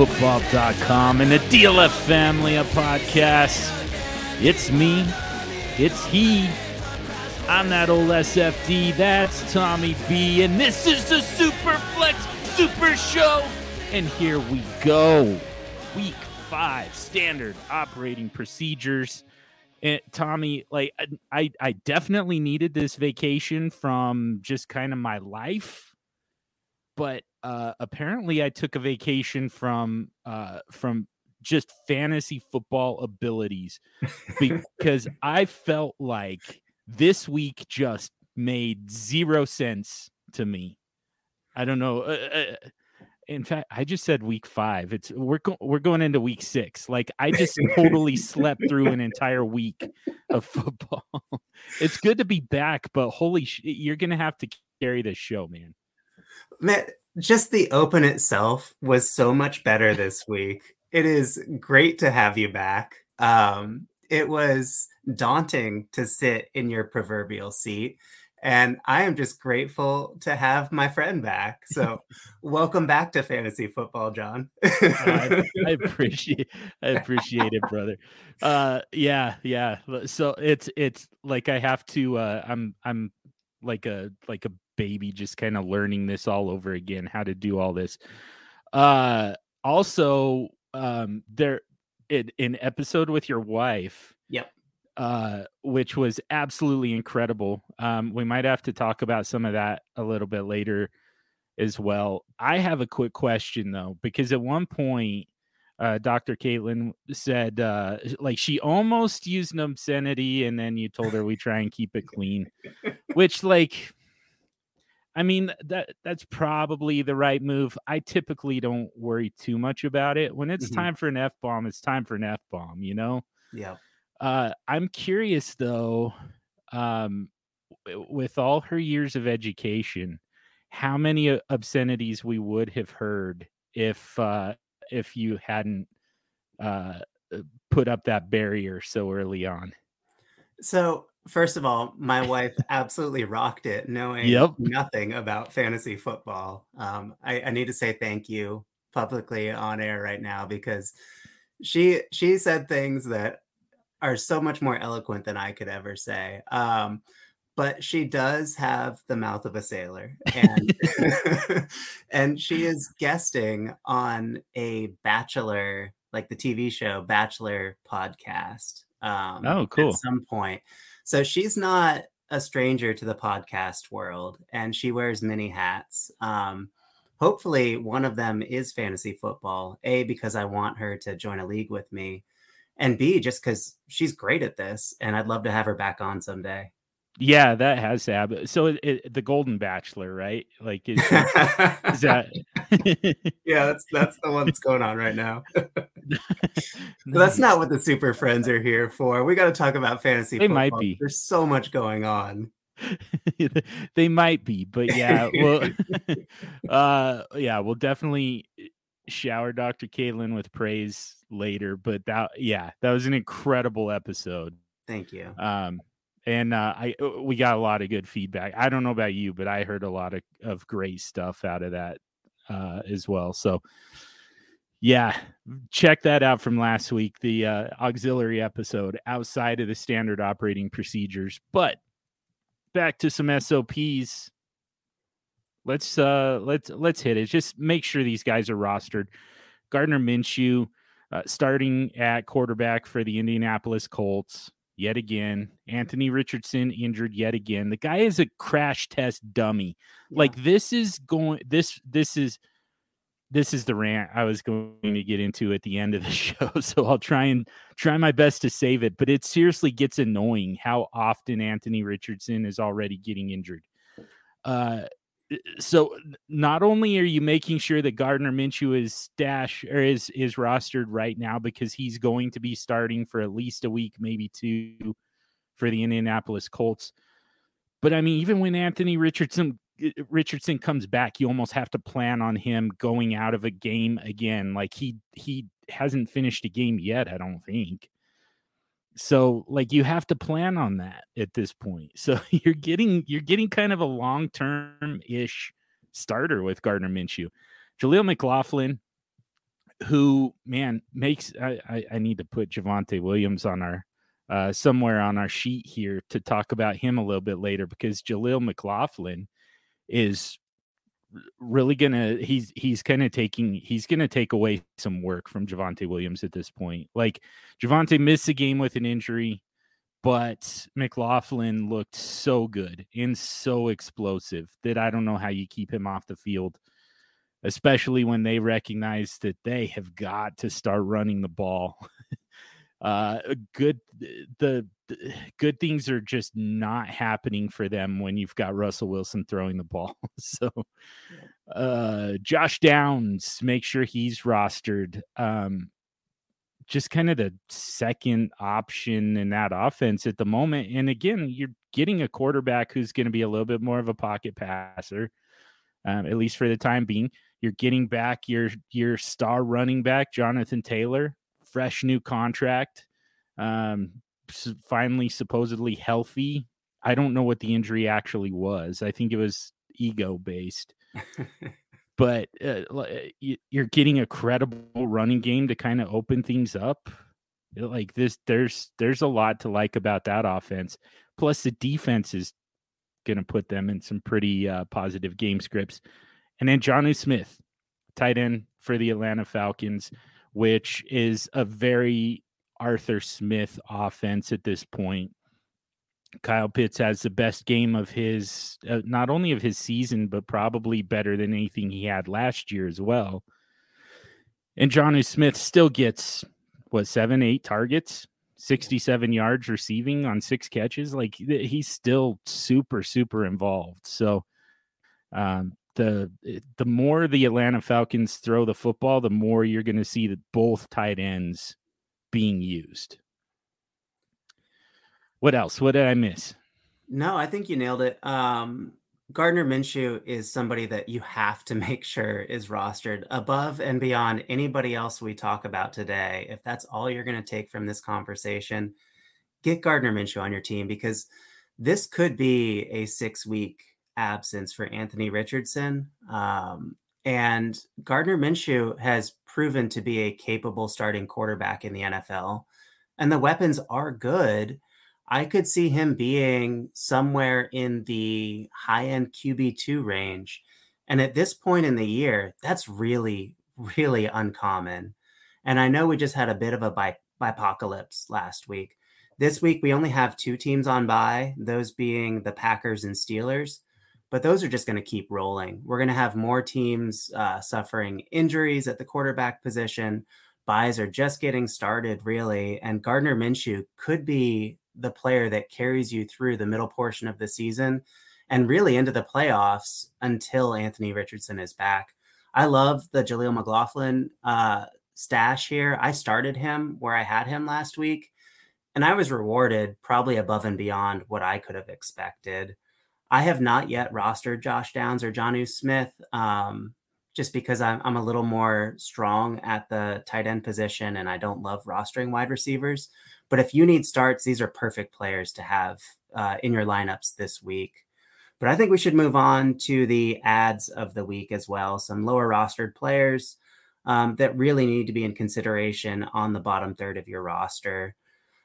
elitefootball.com, and the DLF family of podcasts. It's me, it's he. I'm that old SFD, that's Tommy B, and this is the Superflex Super Show. And here we go. Week five, standard operating procedures. And Tommy, like I, I definitely needed this vacation from just kind of my life, but uh, apparently I took a vacation from uh, from just fantasy football abilities because I felt like this week just made zero sense to me. I don't know. Uh, uh, in fact, I just said week five. It's we're go- we're going into week six. Like I just totally slept through an entire week of football. it's good to be back, but holy, sh- you're gonna have to carry this show, man. Man, just the open itself was so much better this week. It is great to have you back. Um, it was daunting to sit in your proverbial seat. And I am just grateful to have my friend back. So, welcome back to fantasy football, John. I, I, appreciate, I appreciate it, brother. Uh, yeah, yeah. So it's it's like I have to. Uh, I'm I'm like a like a baby just kind of learning this all over again how to do all this uh also um there in an episode with your wife yep uh which was absolutely incredible um we might have to talk about some of that a little bit later as well i have a quick question though because at one point uh, Dr. Caitlin said, uh, like she almost used an obscenity, and then you told her we try and keep it clean, which, like, I mean that that's probably the right move. I typically don't worry too much about it. When it's mm-hmm. time for an F bomb, it's time for an F bomb, you know? Yeah. Uh, I'm curious though, um, with all her years of education, how many obscenities we would have heard if uh, if you hadn't uh, put up that barrier so early on. So First of all, my wife absolutely rocked it, knowing yep. nothing about fantasy football. Um, I, I need to say thank you publicly on air right now because she she said things that are so much more eloquent than I could ever say. Um, but she does have the mouth of a sailor, and and she is guesting on a Bachelor, like the TV show Bachelor podcast. Um, oh, cool! At some point, so she's not a stranger to the podcast world and she wears many hats. Um, hopefully, one of them is fantasy football. A, because I want her to join a league with me, and B, just because she's great at this and I'd love to have her back on someday. Yeah, that has to happen. So it, it, the Golden Bachelor, right? Like, is, is that? yeah, that's that's the one that's going on right now. but that's not what the Super Friends are here for. We got to talk about fantasy. They football. might be. There's so much going on. they might be, but yeah, well, uh, yeah, we'll definitely shower Dr. Caitlin with praise later. But that, yeah, that was an incredible episode. Thank you. Um, and uh, I uh, we got a lot of good feedback. I don't know about you, but I heard a lot of, of great stuff out of that uh, as well. So yeah, check that out from last week, the uh, auxiliary episode outside of the standard operating procedures. But back to some SOPs. Let's uh let's let's hit it. Just make sure these guys are rostered. Gardner Minshew uh, starting at quarterback for the Indianapolis Colts yet again. Anthony Richardson injured yet again. The guy is a crash test dummy. Yeah. Like this is going this this is this is the rant I was going to get into at the end of the show. So I'll try and try my best to save it, but it seriously gets annoying how often Anthony Richardson is already getting injured. Uh Uh, so not only are you making sure that Gardner Minshew is stash or is is rostered right now because he's going to be starting for at least a week, maybe two, for the Indianapolis Colts. But I mean, even when Anthony Richardson uh, Richardson comes back, you almost have to plan on him going out of a game again. Like he he hasn't finished a game yet, I don't think. So like you have to plan on that at this point. So you're getting you're getting kind of a long-term ish starter with Gardner Minshew. Jaleel McLaughlin, who man makes I, I, I need to put Javonte Williams on our uh, somewhere on our sheet here to talk about him a little bit later because Jaleel McLaughlin is really gonna he's he's kind of taking he's gonna take away some work from Javonte Williams at this point. Like Javonte missed a game with an injury, but McLaughlin looked so good and so explosive that I don't know how you keep him off the field, especially when they recognize that they have got to start running the ball. uh good the, good things are just not happening for them when you've got Russell Wilson throwing the ball. so uh Josh Downs, make sure he's rostered. Um just kind of the second option in that offense at the moment. And again, you're getting a quarterback who's going to be a little bit more of a pocket passer, um, at least for the time being. You're getting back your your star running back, Jonathan Taylor, fresh new contract. Um, finally, supposedly healthy. I don't know what the injury actually was. I think it was ego based. but uh, uh you're getting a credible running game to kind of open things up. Like this, there's there's a lot to like about that offense. Plus, the defense is going to put them in some pretty uh, positive game scripts. And then Jonnu Smith, tight end for the Atlanta Falcons which is a very Arthur Smith offense at this point. Kyle Pitts has the best game of his, uh, not only of his season, but probably better than anything he had last year as well. And Jonnu Smith still gets what seven, eight targets, 67 yards receiving on six catches. Like he's still super, super involved. So um, the the more the Atlanta Falcons throw the football, the more you're going to see that both tight ends being used. What else? What did I miss? No, I think you nailed it. Um, Gardner Minshew is somebody that you have to make sure is rostered above and beyond anybody else we talk about today. If that's all you're going to take from this conversation, get Gardner Minshew on your team because this could be a six week absence for Anthony Richardson. Um, and Gardner Minshew has proven to be a capable starting quarterback in the NFL. And the weapons are good. I could see him being somewhere in the high end QB2 range. And at this point in the year, that's really, really uncommon. And I know we just had a bit of a bi- bipocalypse last week. This week, we only have two teams on bye, those being the Packers and Steelers but those are just going to keep rolling. We're going to have more teams uh, suffering injuries at the quarterback position. Byes are just getting started, really. And Gardner Minshew could be the player that carries you through the middle portion of the season and really into the playoffs until Anthony Richardson is back. I love the Jaleel McLaughlin uh, stash here. I started him where I had him last week, and I was rewarded probably above and beyond what I could have expected. I have not yet rostered Josh Downs or Jonnu Smith um, just because I'm, I'm a little more strong at the tight end position and I don't love rostering wide receivers. But if you need starts, these are perfect players to have uh, in your lineups this week. But I think we should move on to the adds of the week as well. Some lower rostered players um, that really need to be in consideration on the bottom third of your roster.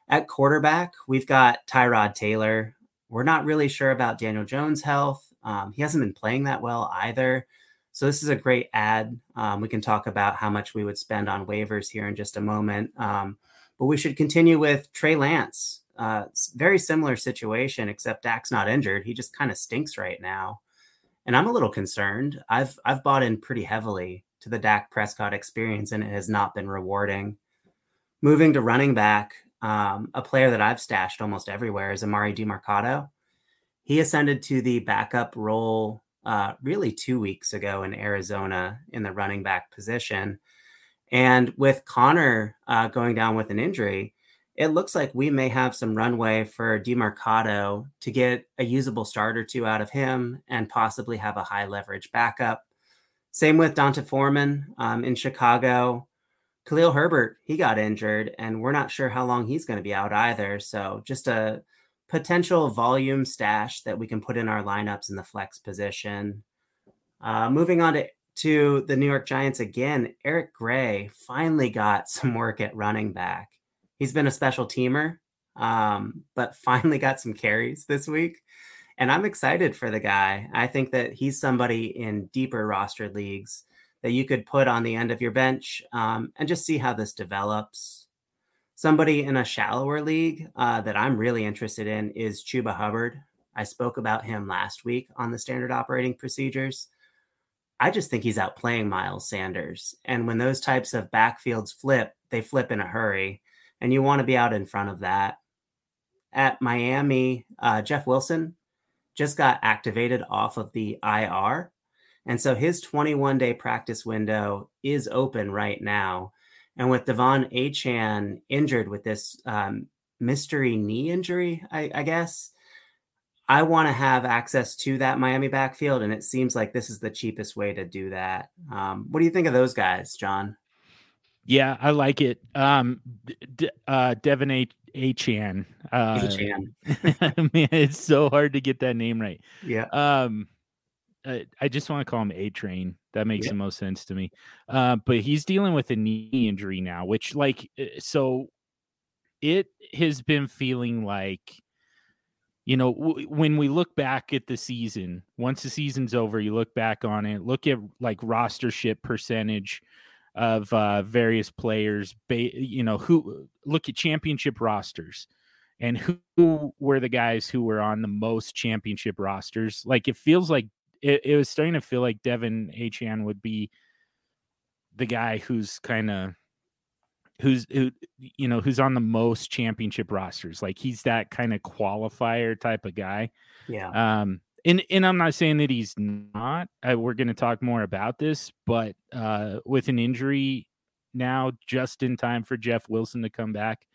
At quarterback, we've got Tyrod Taylor. We're not really sure about Daniel Jones' health. Um, he hasn't been playing that well either. So this is a great add. Um, we can talk about how much we would spend on waivers here in just a moment. Um, but we should continue with Trey Lance. Uh, very similar situation, except Dak's not injured. He just kind of stinks right now, and I'm a little concerned. I've I've bought in pretty heavily to the Dak Prescott experience, and it has not been rewarding. Moving to running back, um, a player that I've stashed almost everywhere is Emari Demercado. He ascended to the backup role uh, really two weeks ago in Arizona in the running back position. And with Conner uh, going down with an injury, it looks like we may have some runway for Demercado to get a usable start or two out of him and possibly have a high leverage backup. Same with D'Onta Foreman um, in Chicago. Khalil Herbert, he got injured, and we're not sure how long he's going to be out either. So just a potential volume stash that we can put in our lineups in the flex position. Uh, moving on to to the New York Giants again, Eric Gray finally got some work at running back. He's been a special teamer, um, but finally got some carries this week. And I'm excited for the guy. I think that he's somebody in deeper roster leagues that you could put on the end of your bench um, and just see how this develops. Somebody in a shallower league uh, that I'm really interested in is Chuba Hubbard. I spoke about him last week on the standard operating procedures. I just think he's outplaying Miles Sanders. And when those types of backfields flip, they flip in a hurry. And you want to be out in front of that. At Miami, uh, Jeff Wilson just got activated off of the IR. And so his 21 day practice window is open right now. And with De'Von Achane injured with this um, mystery knee injury, I, I guess, I want to have access to that Miami backfield. And it seems like this is the cheapest way to do that. Um, what do you think of those guys, John? Yeah, I like it. Um, D- uh, Devin A. Achane. Uh, Achane. man, it's so hard to get that name right. Yeah. Um, I, I just want to call him A Train. That makes yeah. the most sense to me. Uh, but he's dealing with a knee injury now, which, like, uh, so it has been feeling like, you know, w- when we look back at the season, once the season's over, you look back on it, look at like rostership percentage of uh, various players, ba- you know, who look at championship rosters and who, who were the guys who were on the most championship rosters. Like, it feels like it, it was starting to feel like Devin Achane would be the guy who's kind of who's who you know who's on the most championship rosters. Like he's that kind of qualifier type of guy. Yeah. Um and and i'm not saying that he's not uh, we're going to talk more about this but uh with an injury now just in time for jeff wilson to come back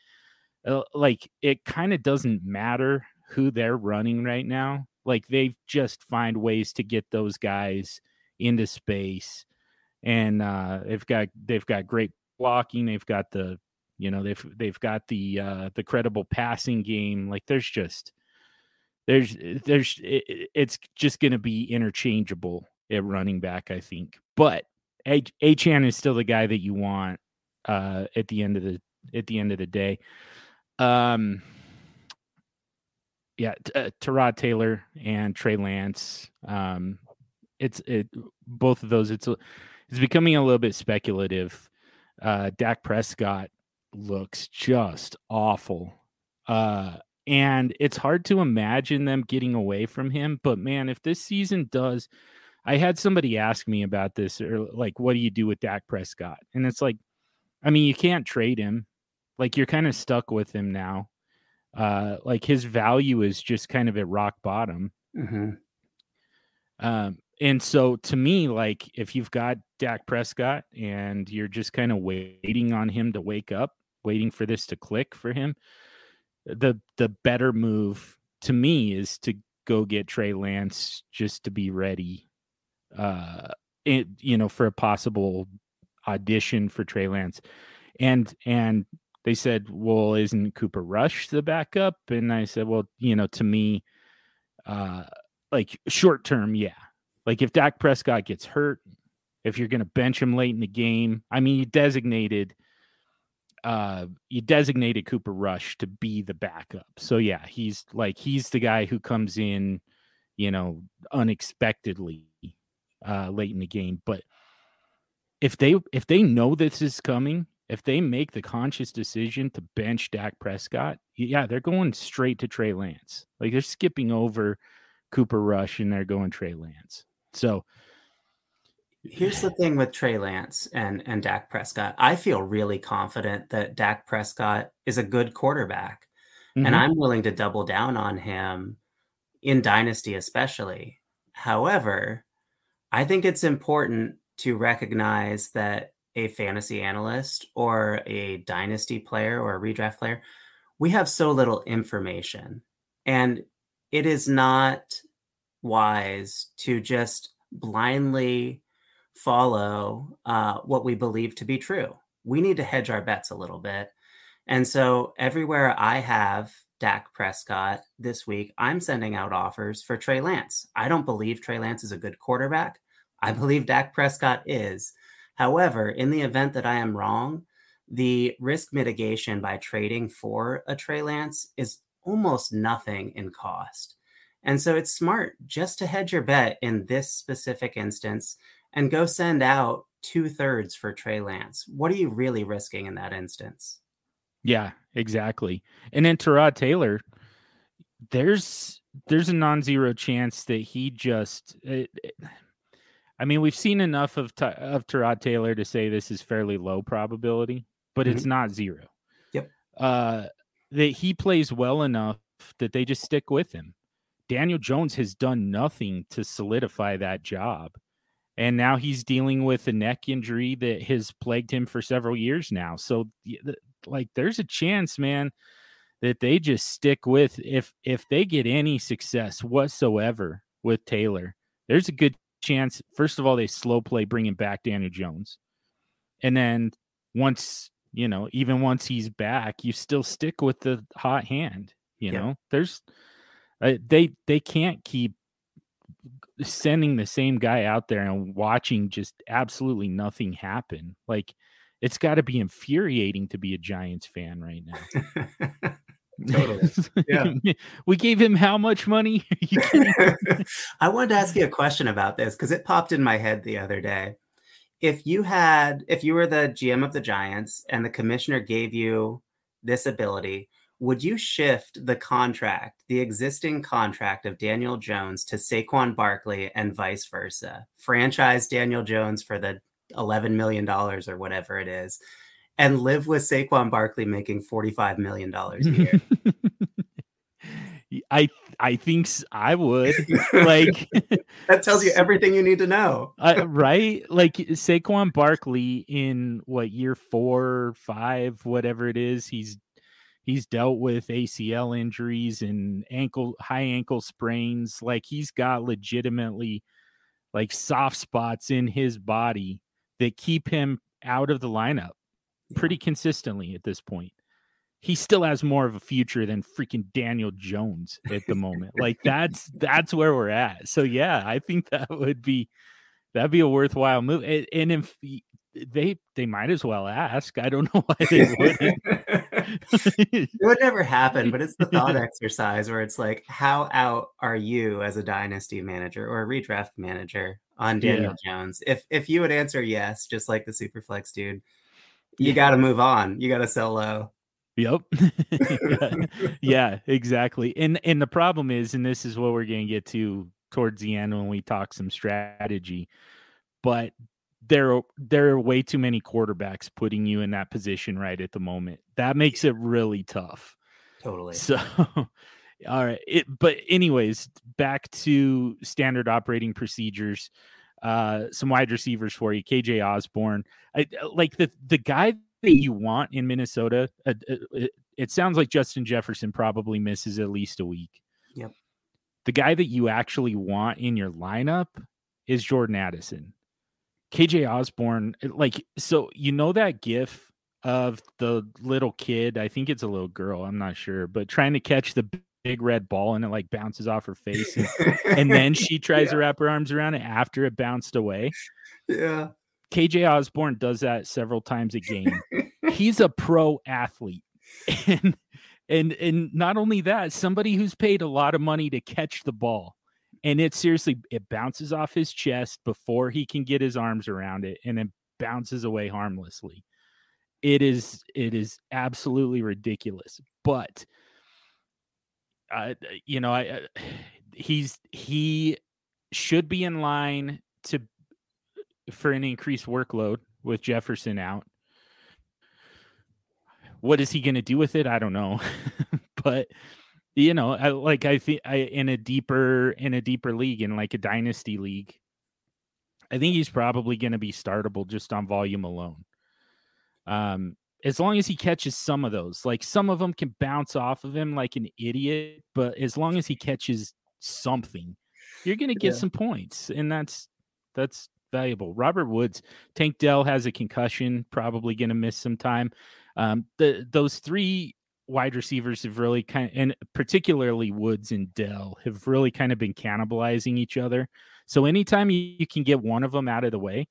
uh, like it kind of doesn't matter who they're running right now like they just find ways to get those guys into space, and uh, they've got they've got great blocking. They've got the you know they've they've got the uh, the credible passing game. Like there's just there's there's it, it's just going to be interchangeable at running back, I think. But Achane is still the guy that you want uh, at the end of the at the end of the day. Um, yeah, uh, Tyrod Taylor and Trey Lance. Um, it's it both of those. It's it's becoming a little bit speculative. Uh, Dak Prescott looks just awful, uh, and it's hard to imagine them getting away from him. But man, if this season does, I had somebody ask me about this, or like, what do you do with Dak Prescott? And it's like, I mean, you can't trade him. Like you're kind of stuck with him now uh, like his value is just kind of at rock bottom. Mm-hmm. Um, and so to me, like if you've got Dak Prescott and you're just kind of waiting on him to wake up, waiting for this to click for him, the the better move to me is to go get Trey Lance just to be ready. Uh, it, you know, for a possible audition for Trey Lance, and and they said, "Well, isn't Cooper Rush the backup?" And I said, "Well, you know, to me, uh, like short term, yeah. Like if Dak Prescott gets hurt, if you're going to bench him late in the game, I mean, you designated, uh, you designated Cooper Rush to be the backup. So yeah, he's like he's the guy who comes in, you know, unexpectedly, uh, late in the game. But if they if they know this is coming if they make the conscious decision to bench Dak Prescott, yeah, they're going straight to Trey Lance. Like they're skipping over Cooper Rush and they're going Trey Lance. So here's the thing with Trey Lance and and Dak Prescott. I feel really confident that Dak Prescott is a good quarterback. Mm-hmm. And I'm willing to double down on him in dynasty especially. However, I think it's important to recognize that a fantasy analyst or a dynasty player or a redraft player, we have so little information. And it is not wise to just blindly follow uh, what we believe to be true. We need to hedge our bets a little bit. And so everywhere I have Dak Prescott this week, I'm sending out offers for Trey Lance. I don't believe Trey Lance is a good quarterback. I believe Dak Prescott is. However, in the event that I am wrong, the risk mitigation by trading for a Trey Lance is almost nothing in cost. And so it's smart just to hedge your bet in this specific instance and go send out two thirds for Trey Lance. What are you really risking in that instance? Yeah, exactly. And then Tyrod Taylor, there's there's a non-zero chance that he just. It, it, I mean, we've seen enough of of Tyrod Taylor to say this is fairly low probability, but mm-hmm. it's not zero. Yep. Uh, that he plays well enough that they just stick with him. Daniel Jones has done nothing to solidify that job. And now he's dealing with a neck injury that has plagued him for several years now. So like there's a chance, man, that they just stick with if if they get any success whatsoever with Taylor. There's a good chance first of all they slow play bringing back Daniel Jones. And then once, you know, even once he's back, you still stick with the hot hand, you yeah. know. There's uh, they they can't keep sending the same guy out there and watching just absolutely nothing happen. Like it's got to be infuriating to be a Giants fan right now. totally. Yeah. we gave him how much money? I wanted to ask you a question about this because it popped in my head the other day. If you had, if you were the GM of the Giants and the commissioner gave you this ability, would you shift the contract, the existing contract of Daniel Jones to Saquon Barkley and vice versa? Franchise Daniel Jones for the $11 million or whatever it is, and live with Saquon Barkley making $45 million a year. I I think I would like that tells you everything you need to know, uh, right? Like Saquon Barkley in what year four, five, whatever it is, he's he's dealt with ACL injuries and ankle high ankle sprains. Like he's got legitimately like soft spots in his body that keep him out of the lineup pretty consistently at this point. He still has more of a future than freaking Daniel Jones at the moment. like that's that's where we're at. So yeah, I think that would be that'd be a worthwhile move. And, and if they they might as well ask. I don't know why they wouldn't. it would never happen, but it's the thought exercise where it's like, how out are you as a dynasty manager or a redraft manager on Daniel yeah. Jones. If if you would answer yes, just like the Superflex dude, you yeah. got to move on. You got to sell low. Yep. yeah. yeah, exactly. And and the problem is, and this is what we're going to get to towards the end when we talk some strategy, but there there are way too many quarterbacks putting you in that position right at the moment. That makes it really tough. Totally. So all right. It, but anyways, back to standard operating procedures. Uh, some wide receivers for you. KJ Osborn, I, like the the guy that you want in Minnesota. Uh, uh, it, it sounds like Justin Jefferson probably misses at least a week. Yep. The guy that you actually want in your lineup is Jordan Addison. KJ Osborn, like so you know that gif of the little kid, I think it's a little girl, I'm not sure, but trying to catch the big red ball and it like bounces off her face and, and then she tries yeah. to wrap her arms around it after it bounced away. Yeah. KJ Osborn does that several times a game. He's a pro athlete. And and and not only that, somebody who's paid a lot of money to catch the ball. And it seriously it bounces off his chest before he can get his arms around it and it bounces away harmlessly. It is it is absolutely ridiculous. But you know, I uh, he's he should be in line to for an increased workload with Jefferson out. What is he going to do with it? I don't know, but you know, I, like I think I in a deeper in a deeper league in like a dynasty league, I think he's probably going to be startable just on volume alone. Um, as long as he catches some of those, like some of them can bounce off of him like an idiot, but as long as he catches something, you're going to get yeah. some points, and that's that's valuable. Robert Woods, Tank Dell has a concussion, probably going to miss some time. Um, the those three wide receivers have really kind of, and particularly Woods and Dell have really kind of been cannibalizing each other. So anytime you, you can get one of them out of the way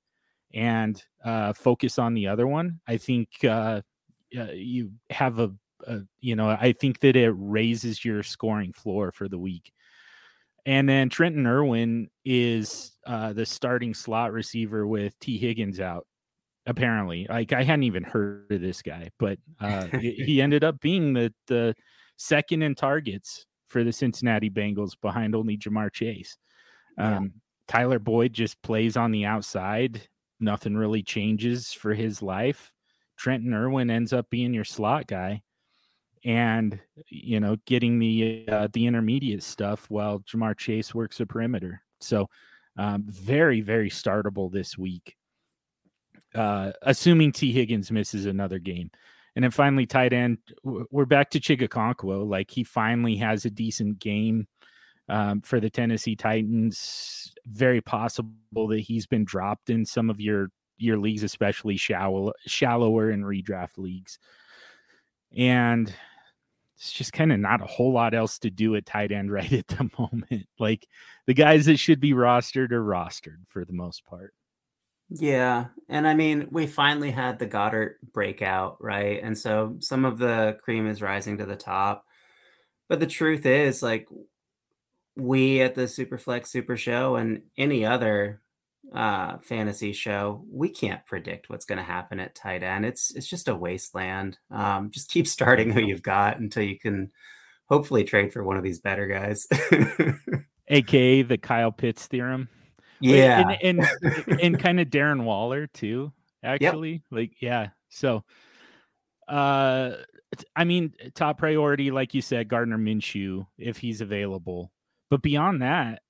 and uh, focus on the other one, I think uh, you have a, a, you know, I think that it raises your scoring floor for the week. And then Trenton Irwin is uh, the starting slot receiver with Tee Higgins out apparently. Like I hadn't even heard of this guy, but uh, he ended up being the the second in targets for the Cincinnati Bengals behind only Ja'Marr Chase. Um, yeah. Tyler Boyd just plays on the outside. Nothing really changes for his life. Trenton Irwin ends up being your slot guy and you know getting the uh, the intermediate stuff while Ja'Marr Chase works a perimeter. So um, very very startable this week uh, assuming Tee Higgins misses another game. And then finally, tight end, we're back to Chig Like he finally has a decent game um, for the Tennessee Titans. Very possible that he's been dropped in some of your your leagues, especially shallow, shallower and redraft leagues. And it's just kind of not a whole lot else to do at tight end right at the moment. Like the guys that should be rostered are rostered for the most part. Yeah. And I mean, we finally had the Goedert breakout, right? And so some of the cream is rising to the top. But the truth is, like, we at the Superflex Super Show and any other uh fantasy show we can't predict what's going to happen at tight end it's it's just a wasteland um just keep starting who you've got until you can hopefully trade for one of these better guys aka the kyle pitts theorem yeah, and and, and kind of Darren Waller too. Actually, yep. like yeah. So, uh, I mean, top priority, like you said, Gardner Minshew if he's available. But beyond that,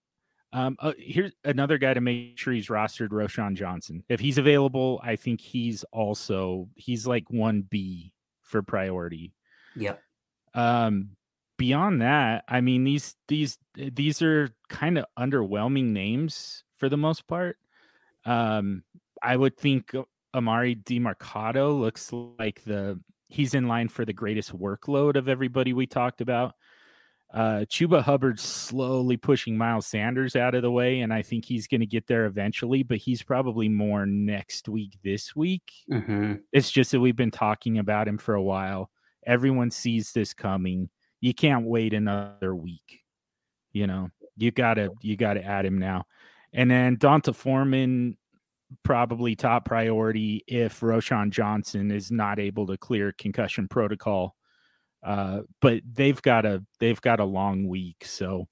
um, uh, here's another guy to make sure he's rostered: Roschon Johnson. If he's available, I think he's also he's like one B for priority. Yep. Um, beyond that, I mean these these these are kind of underwhelming names for the most part. Um, I would think Emari Demercado looks like the he's in line for the greatest workload of everybody we talked about. Uh, Chuba Hubbard's slowly pushing Miles Sanders out of the way, and I think he's going to get there eventually, but he's probably more next week, this week. Mm-hmm. It's just that we've been talking about him for a while. Everyone sees this coming. You can't wait another week. You know, you gotta you gotta add him now. And then D'Onta Foreman, probably top priority if Roschon Johnson is not able to clear concussion protocol. Uh, but they've got a they've got a long week, so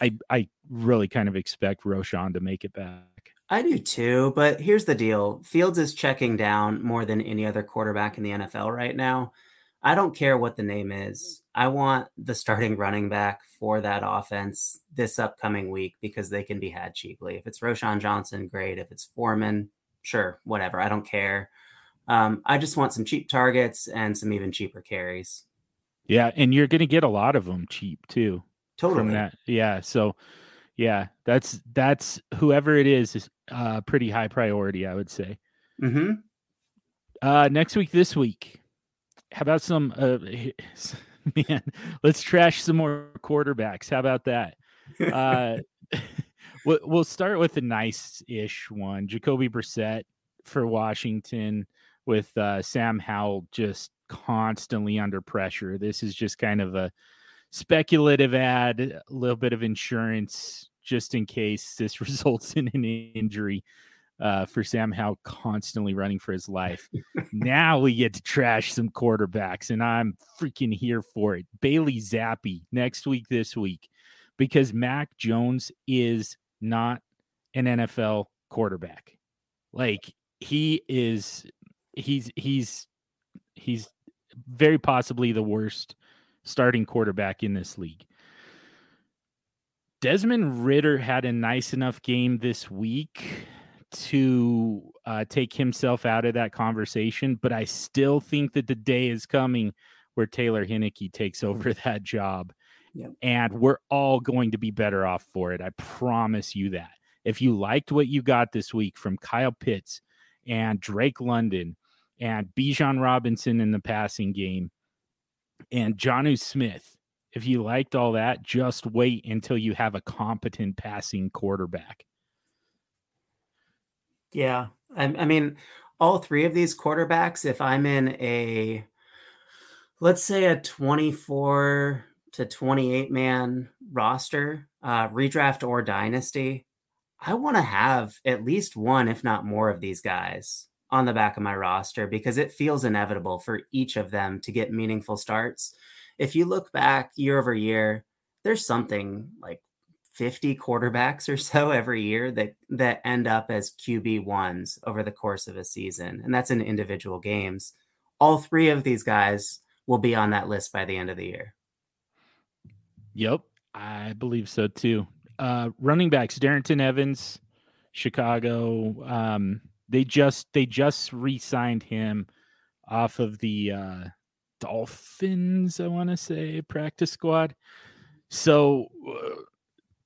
I I really kind of expect Roschon to make it back. I do too, but here's the deal: Fields is checking down more than any other quarterback in the NFL right now. I don't care what the name is. I want the starting running back for that offense this upcoming week because they can be had cheaply. If it's Roschon Johnson, great. If it's Foreman, sure, whatever. I don't care. Um, I just want some cheap targets and some even cheaper carries. Yeah, and you're going to get a lot of them cheap too. Totally. That, yeah. So, yeah, that's that's whoever it is is uh, pretty high priority, I would say. Mm-hmm. Uh, next week, this week, how about some uh, man? Let's trash some more quarterbacks. How about that? Uh, we'll start with a nice-ish one. Jacoby Brissett for Washington with uh, Sam Howell just constantly under pressure. This is just kind of a speculative add, a little bit of insurance just in case this results in an injury uh, for Sam Howell constantly running for his life. now we get to trash some quarterbacks, and I'm freaking here for it. Bailey Zappe next week, this week, because Mac Jones is not an NFL quarterback. Like he is, he's he's he's very possibly the worst starting quarterback in this league. Desmond Ridder had a nice enough game this week to uh, take himself out of that conversation, but I still think that the day is coming where Taylor Heinicke takes over that job. Yep. And we're all going to be better off for it. I promise you that. If you liked what you got this week from Kyle Pitts and Drake London and Bijan Robinson in the passing game, And Jonnu Smith, if you liked all that, just wait until you have a competent passing quarterback. Yeah. I, I mean, all three of these quarterbacks, if I'm in a, let's say a 24 to 28 man roster, uh, redraft or dynasty, I want to have at least one, if not more, of these guys on the back of my roster because it feels inevitable for each of them to get meaningful starts. If you look back year over year, there's something like 50 quarterbacks or so every year that that end up as QB ones over the course of a season, and that's in individual games. All three of these guys will be on that list by the end of the year. Yep, I believe so too. Uh, running backs, Darrynton Evans, Chicago. Um, they just they just re-signed him off of the uh, Dolphins. I want to say practice squad. So uh,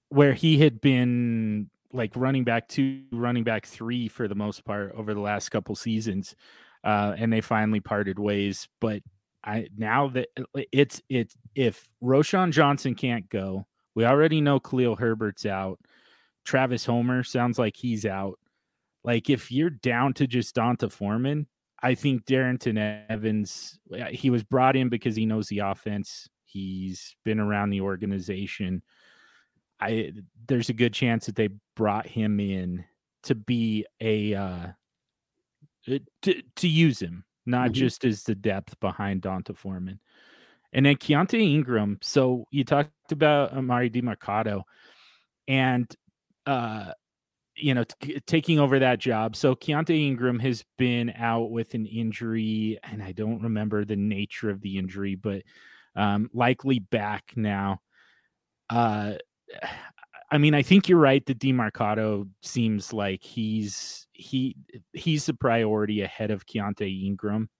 where he had been like running back two, running back three for the most part over the last couple seasons, uh, and they finally parted ways. But I now that it's it's if Roschon Johnson can't go, we already know Khalil Herbert's out. Travis Homer sounds like he's out. Like if you're down to just D'Onta Foreman, I think Darrynton Evans, he was brought in because he knows the offense. He's been around the organization. I there's a good chance that they brought him in to be a uh to, to use him, not mm-hmm. just as the depth behind D'Onta Foreman. And then Keaontay Ingram. So you talked about Emari Demercado and uh you know, t- taking over that job. So Keaontay Ingram has been out with an injury, and I don't remember the nature of the injury, but um, likely back now. Uh, I mean, I think you're right that Demercado seems like he's he he's the priority ahead of Keaontay Ingram.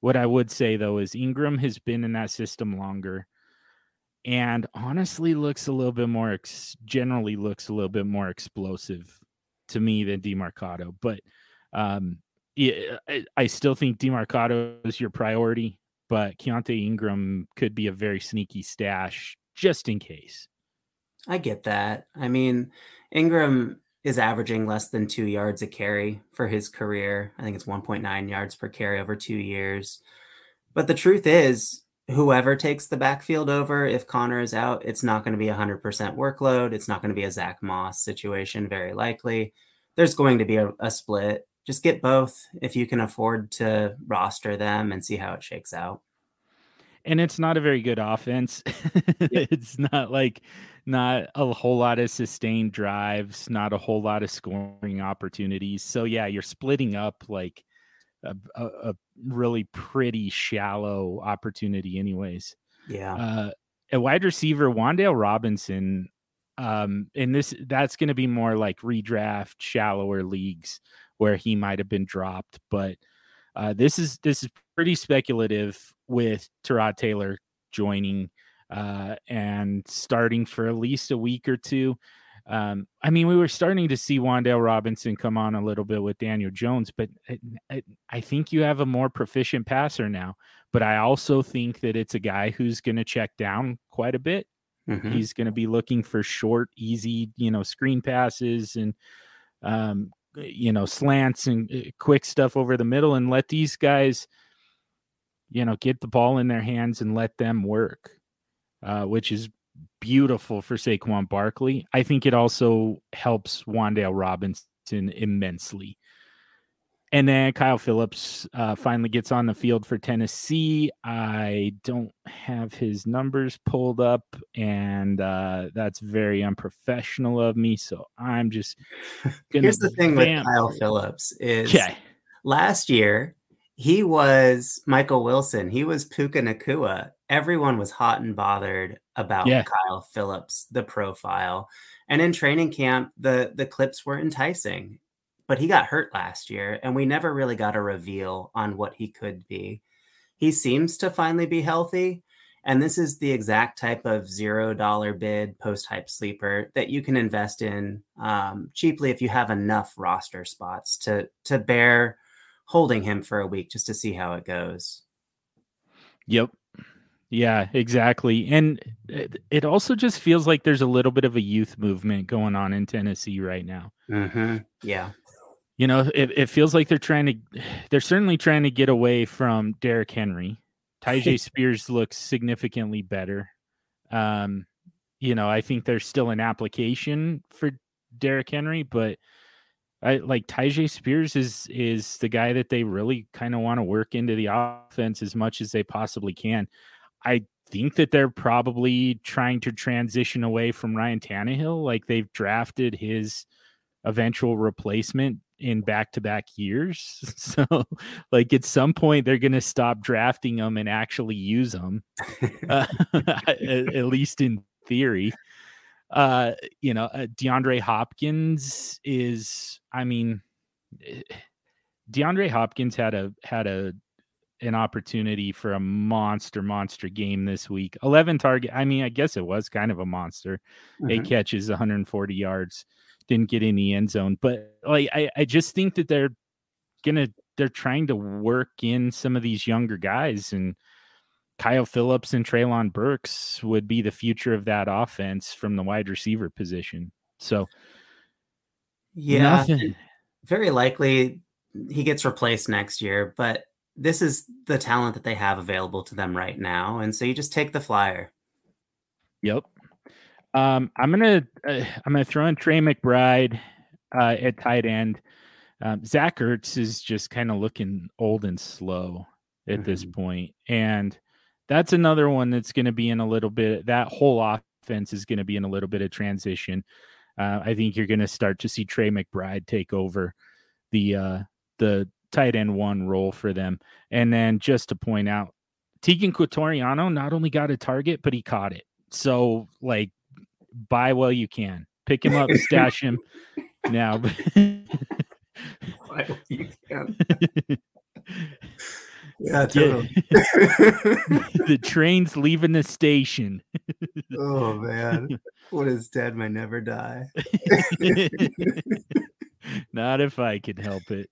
What I would say though is Ingram has been in that system longer and honestly looks a little bit more ex- generally looks a little bit more explosive to me than Demercado. But um, yeah, I, I still think Demercado is your priority, but Keaontay Ingram could be a very sneaky stash just in case. I get that. I mean, Ingram is averaging less than two yards a carry for his career. I think it's 1.9 yards per carry over two years. But the truth is, whoever takes the backfield over, if Conner is out, it's not going to be a 100% workload. It's not going to be a Zach Moss situation, very likely. There's going to be a, a split. Just get both if you can afford to roster them and see how it shakes out and it's not a very good offense. it's not like not a whole lot of sustained drives, not a whole lot of scoring opportunities. So yeah, you're splitting up like a, a, really pretty shallow opportunity, anyways. Yeah. Uh, a wide receiver, Wan'Dale Robinson, um, and this that's going to be more like redraft, shallower leagues where he might have been dropped, but uh, this is this is pretty speculative with Tyrod Taylor joining uh, and starting for at least a week or two. Um, I mean, we were starting to see Wan'Dale Robinson come on a little bit with Daniel Jones, but I, I, I think you have a more proficient passer now. But I also think that it's a guy who's going to check down quite a bit. Mm-hmm. He's going to be looking for short, easy, you know, screen passes and um, you know, slants and uh, quick stuff over the middle and let these guys, you know, get the ball in their hands and let them work, uh, which is beautiful for Saquon Barkley. I think it also helps Wan'Dale Robinson immensely. And then Kyle Philips uh, finally gets on the field for Tennessee. I don't have his numbers pulled up, and uh, that's very unprofessional of me. So I'm just Here's the thing with Kyle Philips is okay. last year he was Michael Wilson. He was Puka Nacua. Everyone was hot and bothered about yeah. Kyle Philips, the profile. And in training camp, the the clips were enticing but he got hurt last year and we never really got a reveal on what he could be. He seems to finally be healthy. And this is the exact type of zero dollar bid post hype sleeper that you can invest in um, cheaply if you have enough roster spots to to bear holding him for a week just to see how it goes. Yep. Yeah, exactly. And it, also just feels like there's a little bit of a youth movement going on in Tennessee right now. Mm-hmm. Yeah. You know, it, it feels like they're trying to, they're certainly trying to get away from Derrick Henry. Tyjae Spears looks significantly better. Um, you know, I think there's still an application for Derrick Henry, but I like Tyjae Spears is is the guy that they really kind of want to work into the offense as much as they possibly can. I think that they're probably trying to transition away from Ryan Tannehill. Like they've drafted his eventual replacement in back to back years. So, like at some point, they're going to stop drafting them and actually use them, uh, at, at, least in theory. Uh, you know, uh, DeAndre Hopkins is, I mean, eh, DeAndre Hopkins had a had a an opportunity for a monster monster game this week 11 target i mean i guess it was kind of a monster mm-hmm. eight catches 140 yards didn't get in the end zone but like i, I just think that they're gonna they're trying to work in some of these younger guys and Kyle Philips and treylon burks would be the future of that offense from the wide receiver position so yeah nothing. very likely he gets replaced next year but this is the talent that they have available to them right now, and so you just take the flyer. Yep. Um, I'm gonna uh, I'm gonna throw in Trey McBride uh, at tight end. Um, Zach Ertz is just kind of looking old and slow at mm-hmm. this point, and that's another one that's going to be in a little bit. That whole offense is going to be in a little bit of transition. Uh, I think you're going to start to see Trey McBride take over the uh, the tight end one role for them. And then just to point out, Teagan Quitoriano not only got a target, but he caught it. So like buy while you can. Pick him up, stash him now. you can. Yeah, totally. the train's leaving the station. oh man. What is dead may never die. Not if I can help it.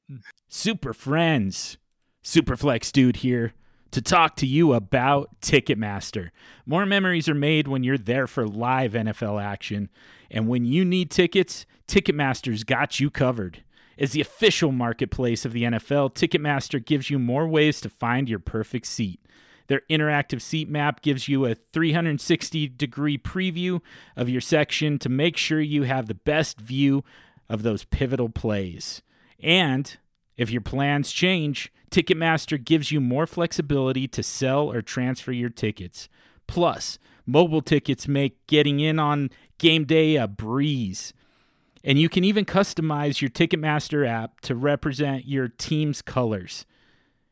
Super friends. Superflex dude here to talk to you about Ticketmaster. More memories are made when you're there for live NFL action. And when you need tickets, Ticketmaster's got you covered. As the official marketplace of the NFL, Ticketmaster gives you more ways to find your perfect seat. Their interactive seat map gives you a 360 degree preview of your section to make sure you have the best view of those pivotal plays. And if your plans change, Ticketmaster gives you more flexibility to sell or transfer your tickets. Plus, mobile tickets make getting in on game day a breeze. And you can even customize your Ticketmaster app to represent your team's colors.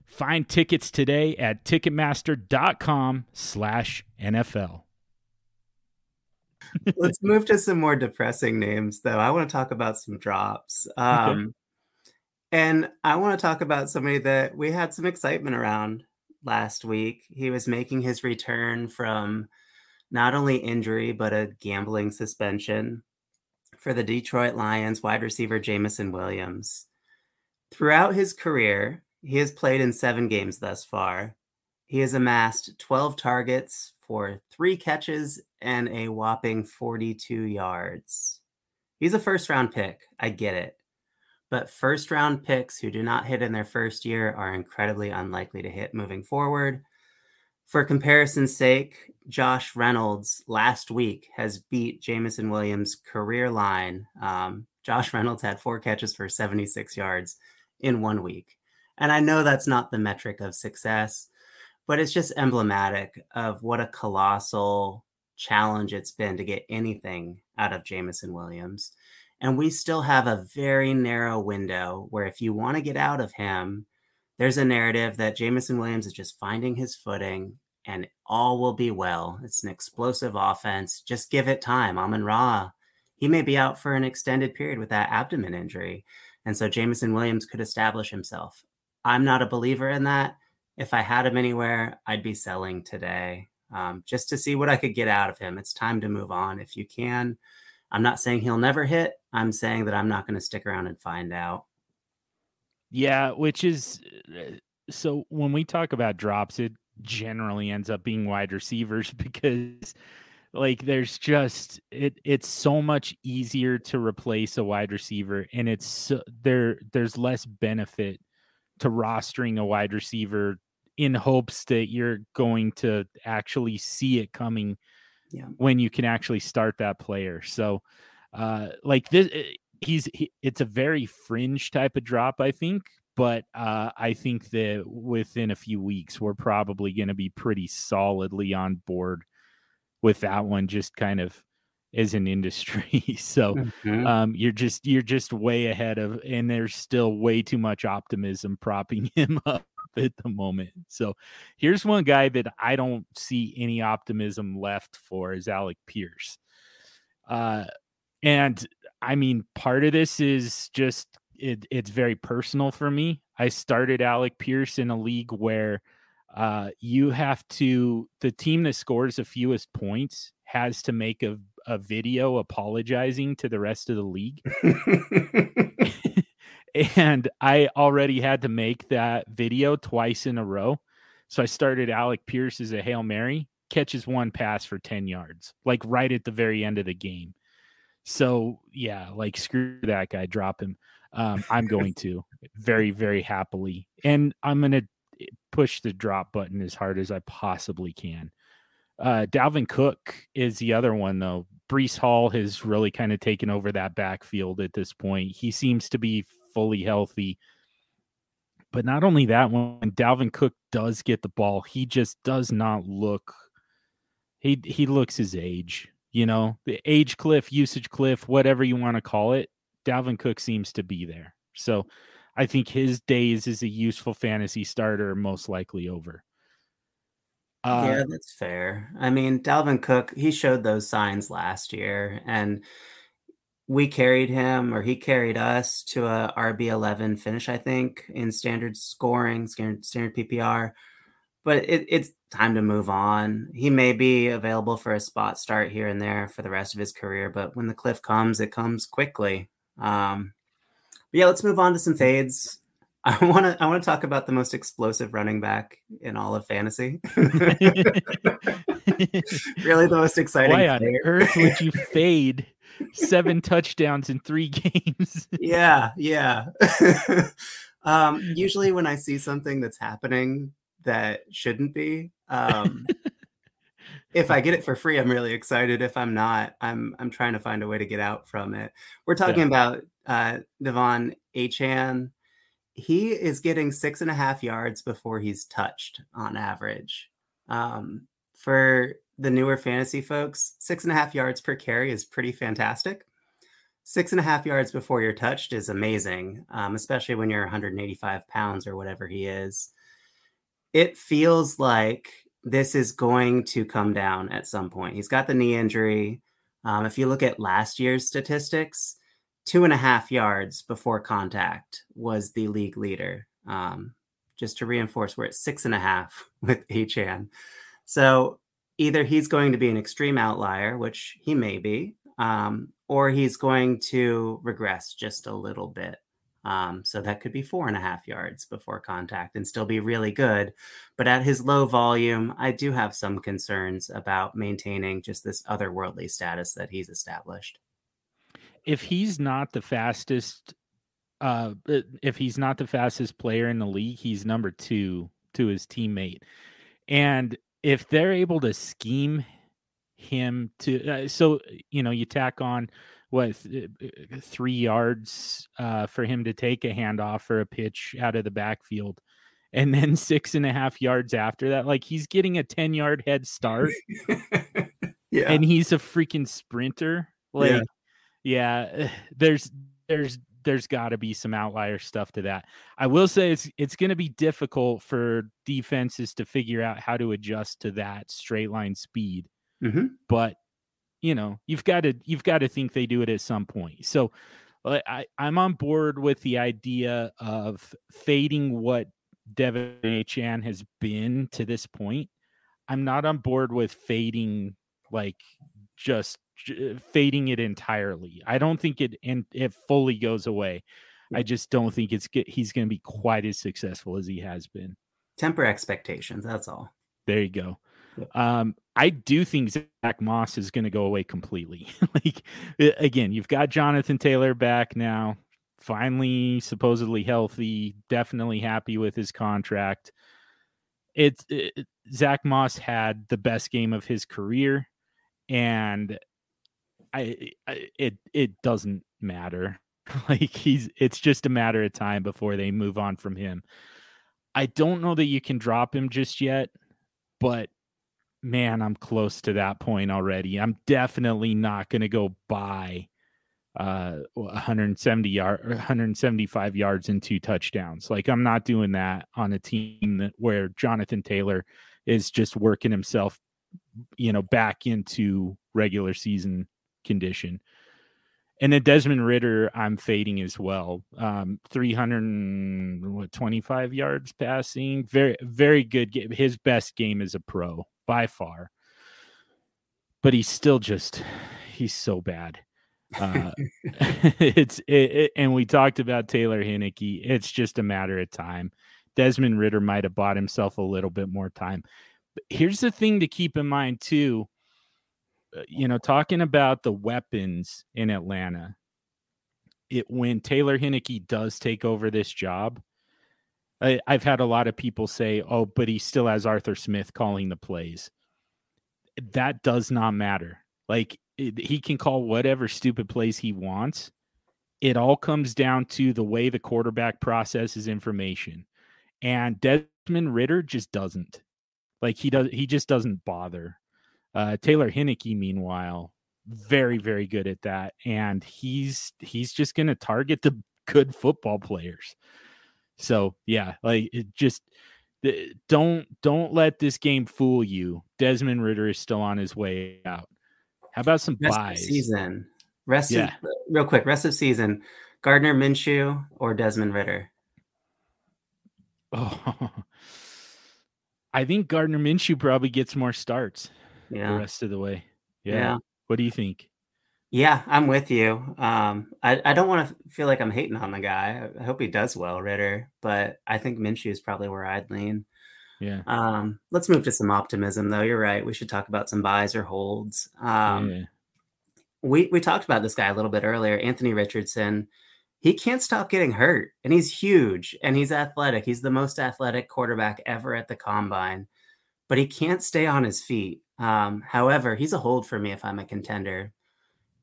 Find tickets today at ticketmaster.com/nfl. Let's move to some more depressing names, though. I want to talk about some drops. Um, okay. And I want to talk about somebody that we had some excitement around last week. He was making his return from not only injury, but a gambling suspension for the Detroit Lions wide receiver Jameson Williams. Throughout his career, he has played in seven games thus far. He has amassed 12 targets for three catches and a whopping 42 yards. He's a first round pick. I get it. But first round picks who do not hit in their first year are incredibly unlikely to hit moving forward. For comparison's sake, Josh Reynolds last week has beat Jameson Williams' career line. Um, Josh Reynolds had four catches for 76 yards in one week. And I know that's not the metric of success, but it's just emblematic of what a colossal challenge it's been to get anything out of Jameson Williams. And we still have a very narrow window where if you want to get out of him, there's a narrative that Jameson Williams is just finding his footing and all will be well. It's an explosive offense. Just give it time. Amon Ra, he may be out for an extended period with that abdomen injury. And so Jameson Williams could establish himself. I'm not a believer in that. If I had him anywhere, I'd be selling today um, just to see what I could get out of him. It's time to move on if you can. I'm not saying he'll never hit. I'm saying that I'm not going to stick around and find out. Yeah, which is uh, so when we talk about drops, it generally ends up being wide receivers because like there's just it it's so much easier to replace a wide receiver and it's so, there there's less benefit to rostering a wide receiver in hopes that you're going to actually see it coming Yeah. when you can actually start that player so uh like this eh, he's he, it's a very fringe type of drop i think but uh i think that within a few weeks we're probably going to be pretty solidly on board with that one just kind of as an industry. So Mhm. um you're just you're just way ahead of and there's still way too much optimism propping him up at the moment. So here's one guy that i don't see any optimism left for is alec pierce. Uh and i mean part of this is just it, it's very personal for me. I started alec pierce in a league where uh you have to the team that scores the fewest points has to make a, a video apologizing to the rest of the league and I already had to make that video twice in a row. So I started Alec Pierce as a Hail Mary, catches one pass for 10 yards, like right at the very end of the game. So yeah, like screw that guy, drop him. Um, I'm going to very, very happily. And I'm going to push the drop button as hard as I possibly can. Uh, Dalvin Cook is the other one, though. Breece Hall has really kind of taken over that backfield at this point. He seems to be fully healthy. But not only that, when Dalvin Cook does get the ball, he just does not look. He he looks his age, you know, the age cliff, usage cliff, whatever you want to call it. Dalvin Cook seems to be there. So I think his days as a useful fantasy starter most likely over. Uh, yeah, that's fair. I mean, Dalvin Cook, he showed those signs last year, and we carried him, or he carried us to a RB eleven finish, I think, in standard scoring, standard, standard PPR. But it, it's time to move on. He may be available for a spot start here and there for the rest of his career, but when the cliff comes, it comes quickly. Um, but yeah, let's move on to some fades. I want to I want to talk about the most explosive running back in all of fantasy. really, the most exciting. Why on earth would you fade seven touchdowns in three games? yeah, yeah. um, usually, when I see something that's happening that shouldn't be, um, if I get it for free, I'm really excited. If I'm not, I'm I'm trying to find a way to get out from it. We're talking Yeah. about uh, De'Von Achane. He is getting six and a half yards before he's touched on average. Um, for the newer fantasy folks, six and a half yards per carry is pretty fantastic. Six and a half yards before you're touched is amazing, um, especially when you're 185 pounds or whatever he is. It feels like this is going to come down at some point. He's got the knee injury. Um, if you look at last year's statistics, two and a half yards before contact was the league leader. Um, just to reinforce, we're at six and a half with Achane. So either he's going to be an extreme outlier, which he may be, um, or he's going to regress just a little bit. Um, so that could be four and a half yards before contact and still be really good. But at his low volume, I do have some concerns about maintaining just this otherworldly status that he's established. If he's not the fastest uh if he's not the fastest player in the league he's number two to his teammate and if they're able to scheme him to uh, so you know you tack on what uh, three yards uh for him to take a handoff or a pitch out of the backfield and then six and a half yards after that like he's getting a 10 yard head start yeah. and he's a freaking sprinter. Like, Yeah. Yeah, there's there's there's got to be some outlier stuff to that. I will say it's it's going to be difficult for defenses to figure out how to adjust to that straight line speed, Mhm. but you know you've got to you've got to think they do it at some point. So I I'm on board with the idea of fading what De'Von Achane has been to this point. I'm not on board with fading like just fading it entirely. I don't think it and it fully goes away. I just don't think it's he's going to be quite as successful as he has been. Temper expectations. That's all. There you go. Um, I do think Zach Moss is going to go away completely. like again, you've got Jonathan Taylor back now, finally supposedly healthy, definitely happy with his contract. It's it, Zach Moss had the best game of his career, and I, I it it doesn't matter. like he's it's just a matter of time before they move on from him. I don't know that you can drop him just yet, but man, I'm close to that point already. I'm definitely not going to go buy uh 170 yard 175 yards and two touchdowns. Like I'm not doing that on a team that where Jonathan Taylor is just working himself you know back into regular season condition. And then Desmond Ridder, I'm fading as well. Um, 325 yards passing, very, very good game. His best game as a pro by far. But he's still just, he's so bad. Uh, it's it, it, and we talked about Taylor Heinicke. It's just a matter of time. Desmond Ridder might have bought himself a little bit more time. But here's the thing to keep in mind too. Uh, you know, talking about the weapons in Atlanta, it when Taylor Heinicke does take over this job, I, I've had a lot of people say, "Oh, but he still has Arthur Smith calling the plays." That does not matter. Like it, he can call whatever stupid plays he wants. It all comes down to the way the quarterback processes information, and Desmond Ridder just doesn't. Like he does, he just doesn't bother. Uh, Taylor Heinicke, meanwhile, very very good at that, and he's he's just going to target the good football players. So yeah, like it just don't don't let this game fool you. Desmond Ridder is still on his way out. How about some rest buys? season. Rest yeah. Of, real quick, rest of season. Gardner Minshew or Desmond Ridder? Oh, I think Gardner Minshew probably gets more starts yeah. the rest of the way. Yeah. yeah. What do you think? Yeah, I'm with you. Um, I, I don't want to feel like I'm hating on the guy. I hope he does well, Ridder, but I think Minshew is probably where I'd lean. Yeah. Um, let's move to some optimism, though. You're right. We should talk about some buys or holds. Um, yeah. We we talked about this guy a little bit earlier, Anthony Richardson. He can't stop getting hurt, and he's huge and he's athletic. He's the most athletic quarterback ever at the combine, but he can't stay on his feet. Um, however, he's a hold for me if I'm a contender.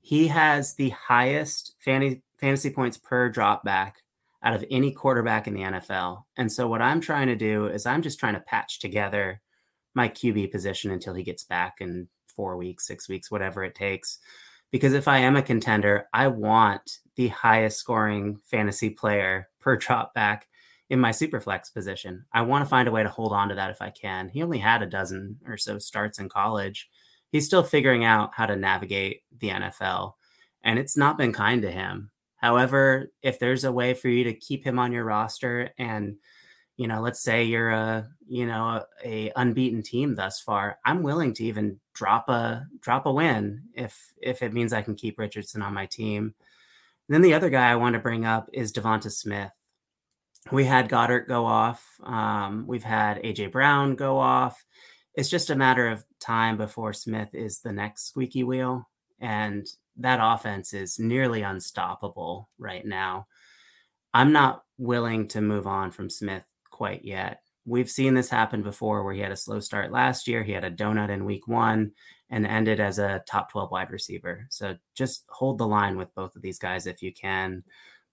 He has the highest fantasy fantasy points per drop back out of any quarterback in the NFL. And so what I'm trying to do is I'm just trying to patch together my QB position until he gets back in 4 weeks, 6 weeks, whatever it takes. Because if I am a contender, I want the highest scoring fantasy player per drop back in my superflex position. I want to find a way to hold on to that if I can. He only had a dozen or so starts in college. He's still figuring out how to navigate the NFL, and it's not been kind to him. However, if there's a way for you to keep him on your roster and you know, let's say you're a, you know, a, a, unbeaten team thus far, I'm willing to even drop a drop a win if if it means I can keep Richardson on my team. And then the other guy I want to bring up is DeVonta Smith. We had Goedert go off. Um, we've had AJ Brown go off. It's just a matter of time before Smith is the next squeaky wheel. And that offense is nearly unstoppable right now. I'm not willing to move on from Smith quite yet. We've seen this happen before where he had a slow start last year. He had a donut in week one and ended as a top 12 wide receiver. So just hold the line with both of these guys if you can.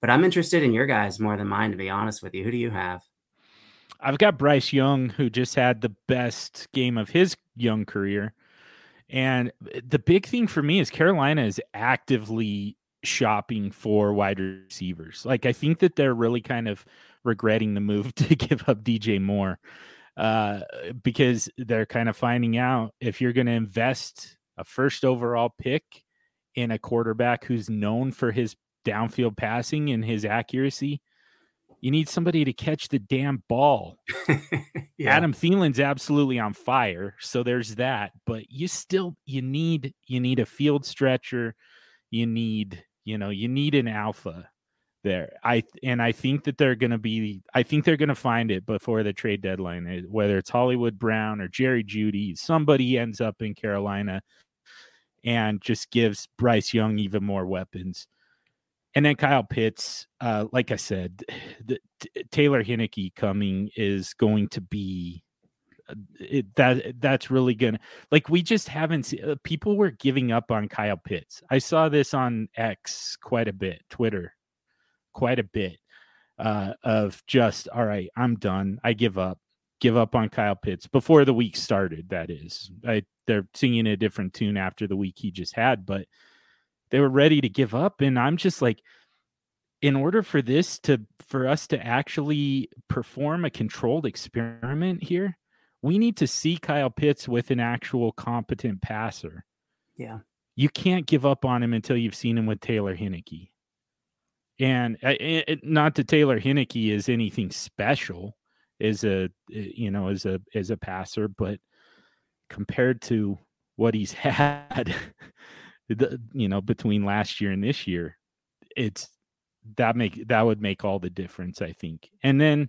But I'm interested in your guys more than mine, to be honest with you. Who do you have? I've got Bryce Young, who just had the best game of his young career. And the big thing for me is Carolina is actively shopping for wide receivers. Like I think that they're really kind of regretting the move to give up DJ Moore uh, because they're kind of finding out if you're going to invest a first overall pick in a quarterback who's known for his downfield passing and his accuracy, you need somebody to catch the damn ball. yeah. Adam Thielen's absolutely on fire, so there's that. But you still you need you need a field stretcher. You need you know you need an alpha. there. I and I think that they're going to be. I think they're going to find it before the trade deadline. Eh, whether it's Hollywood Brown or Jerry Jeudy, somebody ends up in Carolina and just gives Bryce Young even more weapons. And then Kyle Pitts, uh, like I said, the, t- Taylor Heinicke coming is going to be uh, it, that that's really gonna like we just haven't seen uh, people were giving up on Kyle Pitts. I saw this on X quite a bit, Twitter quite a bit uh, of just all right, I'm done. I give up. Give up on Kyle Pitts before the week started. That is, I, they're singing a different tune after the week he just had, but they were ready to give up, and I'm just like, in order for this to for us to actually perform a controlled experiment here, we need to see Kyle Pitts with an actual competent passer. Yeah. You can't give up on him until you've seen him with Taylor Heinicke. And uh, it, not that Taylor Heinicke is anything special as a eh, you know as a as a passer, but compared to what he's had, you know, between last year and this year, it's that make that would make all the difference, I think. And then,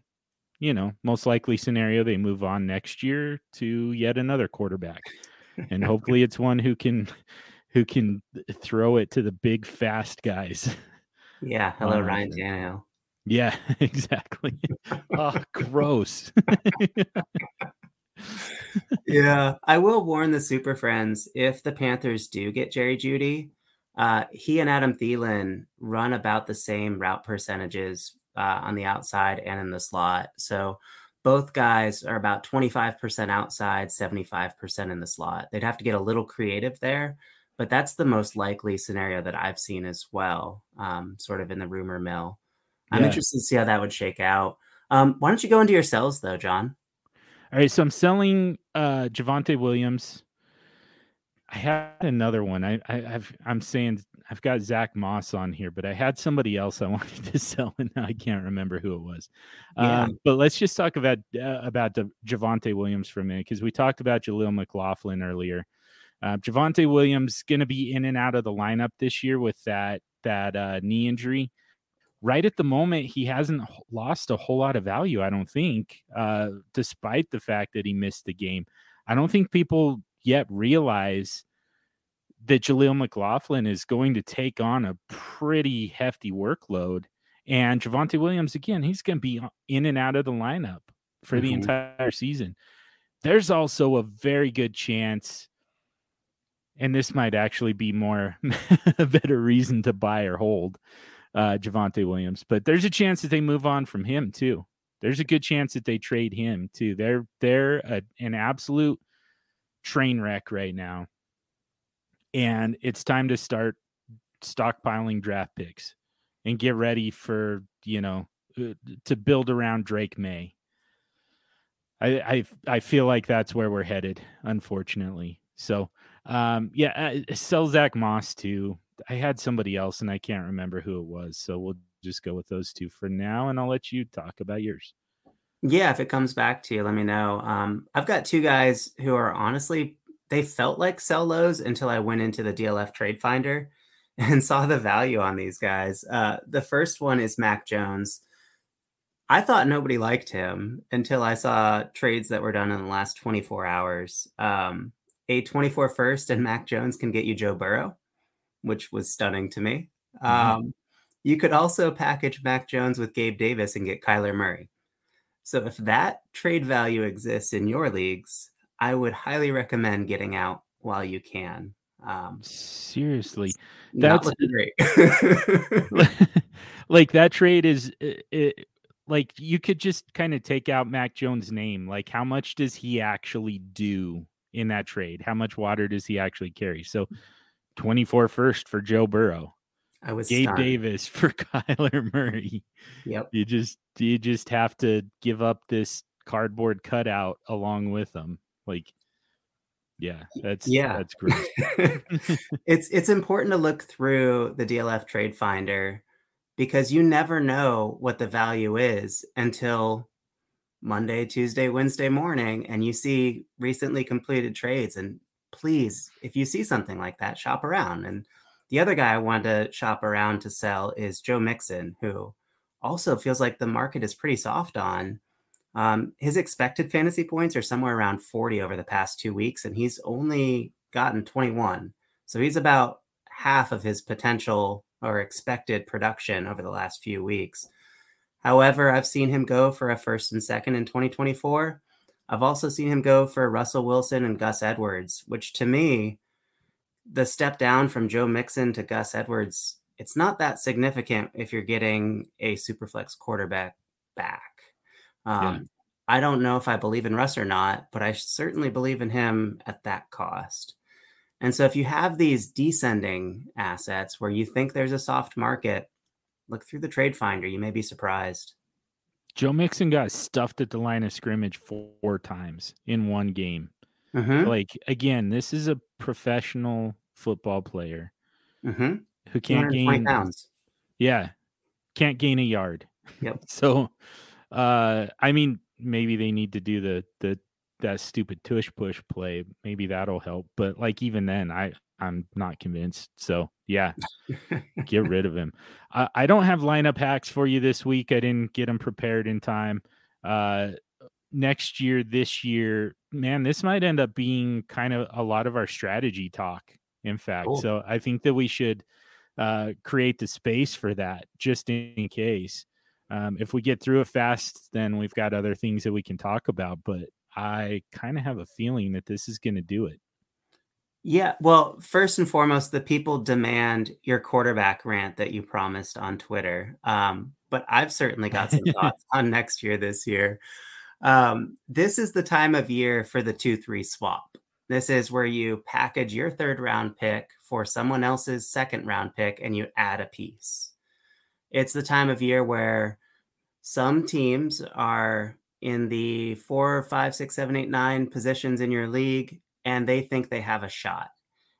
you know, most likely scenario they move on next year to yet another quarterback, and hopefully it's one who can who can throw it to the big fast guys. Yeah. Hello, um, Ryan Tannehill. Yeah, exactly. oh, gross. Yeah, I will warn the Super Friends if the Panthers do get Jerry Jeudy, uh, he and Adam Thielen run about the same route percentages uh, on the outside and in the slot. So both guys are about 25% outside, 75% in the slot. They'd have to get a little creative there, but that's the most likely scenario that I've seen as well, um, sort of in the rumor mill. I'm yeah. interested to see how that would shake out. Um, why don't you go into your cells though, John? All right, so I'm selling uh Javonte Williams. I had another one. I, I have I'm saying I've got Zach Moss on here, but I had somebody else I wanted to sell, and I can't remember who it was. Yeah. Um, but let's just talk about uh, about the Javonte Williams for a minute because we talked about Jaleel McLaughlin earlier. Uh, Javonte Williams going to be in and out of the lineup this year with that that uh, knee injury. Right at the moment, he hasn't lost a whole lot of value. I don't think, uh, despite the fact that he missed the game. I don't think people yet realize that Jaleel McLaughlin is going to take on a pretty hefty workload. And Javonte Williams, again, he's going to be in and out of the lineup for mm-hmm. the entire season. There's also a very good chance and this might actually be more a better reason to buy or hold uh Javonte Williams. But there's a chance that they move on from him too. There's a good chance that they trade him too. They're they're a, an absolute train wreck right now. And it's time to start stockpiling draft picks and get ready for, you know, uh, to build around Drake Maye. I I I feel like that's where we're headed, unfortunately. So um, yeah, uh, sell Zach Moss too. I had somebody else and I can't remember who it was. So we'll just go with those two for now and I'll let you talk about yours. Yeah, if it comes back to you, let me know. Um, I've got two guys who are honestly, they felt like sell lows until I went into the DLF trade finder and saw the value on these guys. Uh, the first one is Mac Jones. I thought nobody liked him until I saw trades that were done in the last 24 hours. Um, a 24 first and Mac Jones can get you Joe Burrow, which was stunning to me. Mm-hmm. Um, you could also package Mac Jones with Gabe Davis and get Kyler Murray. So if that trade value exists in your leagues, I would highly recommend getting out while you can. Um, Seriously, that's great. like that trade is it, like you could just kind of take out Mac Jones' name. Like, how much does he actually do in that trade? How much water does he actually carry? So 24 first for Joe Burrow. I was Gabe stunned. Davis for Kyler Murray. Yep. You just you just have to give up this cardboard cutout along with them. Like yeah, that's yeah, that's great. it's it's important to look through the DLF trade finder because you never know what the value is until Monday, Tuesday, Wednesday morning, and you see recently completed trades. And please, if you see something like that, shop around and The other guy I wanted to shop around to sell is Joe Mixon, who also feels like the market is pretty soft on. Um, his expected fantasy points are somewhere around 40 over the past two weeks, and he's only gotten 21. So he's about half of his potential or expected production over the last few weeks. However, I've seen him go for a first and second in 2024. I've also seen him go for Russell Wilson and Gus Edwards, which to me, the step down from Joe Mixon to Gus Edwards, it's not that significant if you're getting a superflex quarterback back. Um, yeah. I don't know if I believe in Russ or not, but I certainly believe in him at that cost. And so if you have these descending assets where you think there's a soft market, look through the trade finder. You may be surprised. Joe Mixon got stuffed at the line of scrimmage four times in one game. Mm-hmm. Like again, this is a professional football player mm-hmm. who can't gain pounds. Yeah, can't gain a yard. Yep. so, uh, I mean, maybe they need to do the the that stupid tush push play. Maybe that'll help. But like even then, I I'm not convinced. So yeah, get rid of him. I, I don't have lineup hacks for you this week. I didn't get them prepared in time. Uh, next year, this year, man, this might end up being kind of a lot of our strategy talk. In fact, cool. so I think that we should uh, create the space for that just in case. Um, if we get through it fast, then we've got other things that we can talk about. But I kind of have a feeling that this is going to do it. Yeah, well, first and foremost, the people demand your quarterback rant that you promised on Twitter. Um, but I've certainly got some thoughts on next year this year. Um, this is the time of year for the 2 3 swap. This is where you package your third round pick for someone else's second round pick and you add a piece. It's the time of year where some teams are in the four, five, six, seven, eight, nine positions in your league, and they think they have a shot.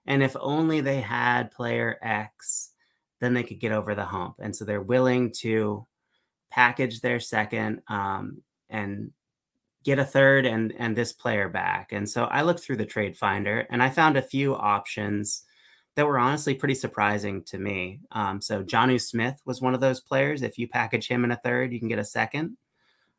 And if only they had player X, then they could get over the hump. And so they're willing to package their second um, and get a third and and this player back. And so I looked through the trade finder and I found a few options that were honestly pretty surprising to me. Um, so Jonnu Smith was one of those players. If you package him in a third, you can get a second.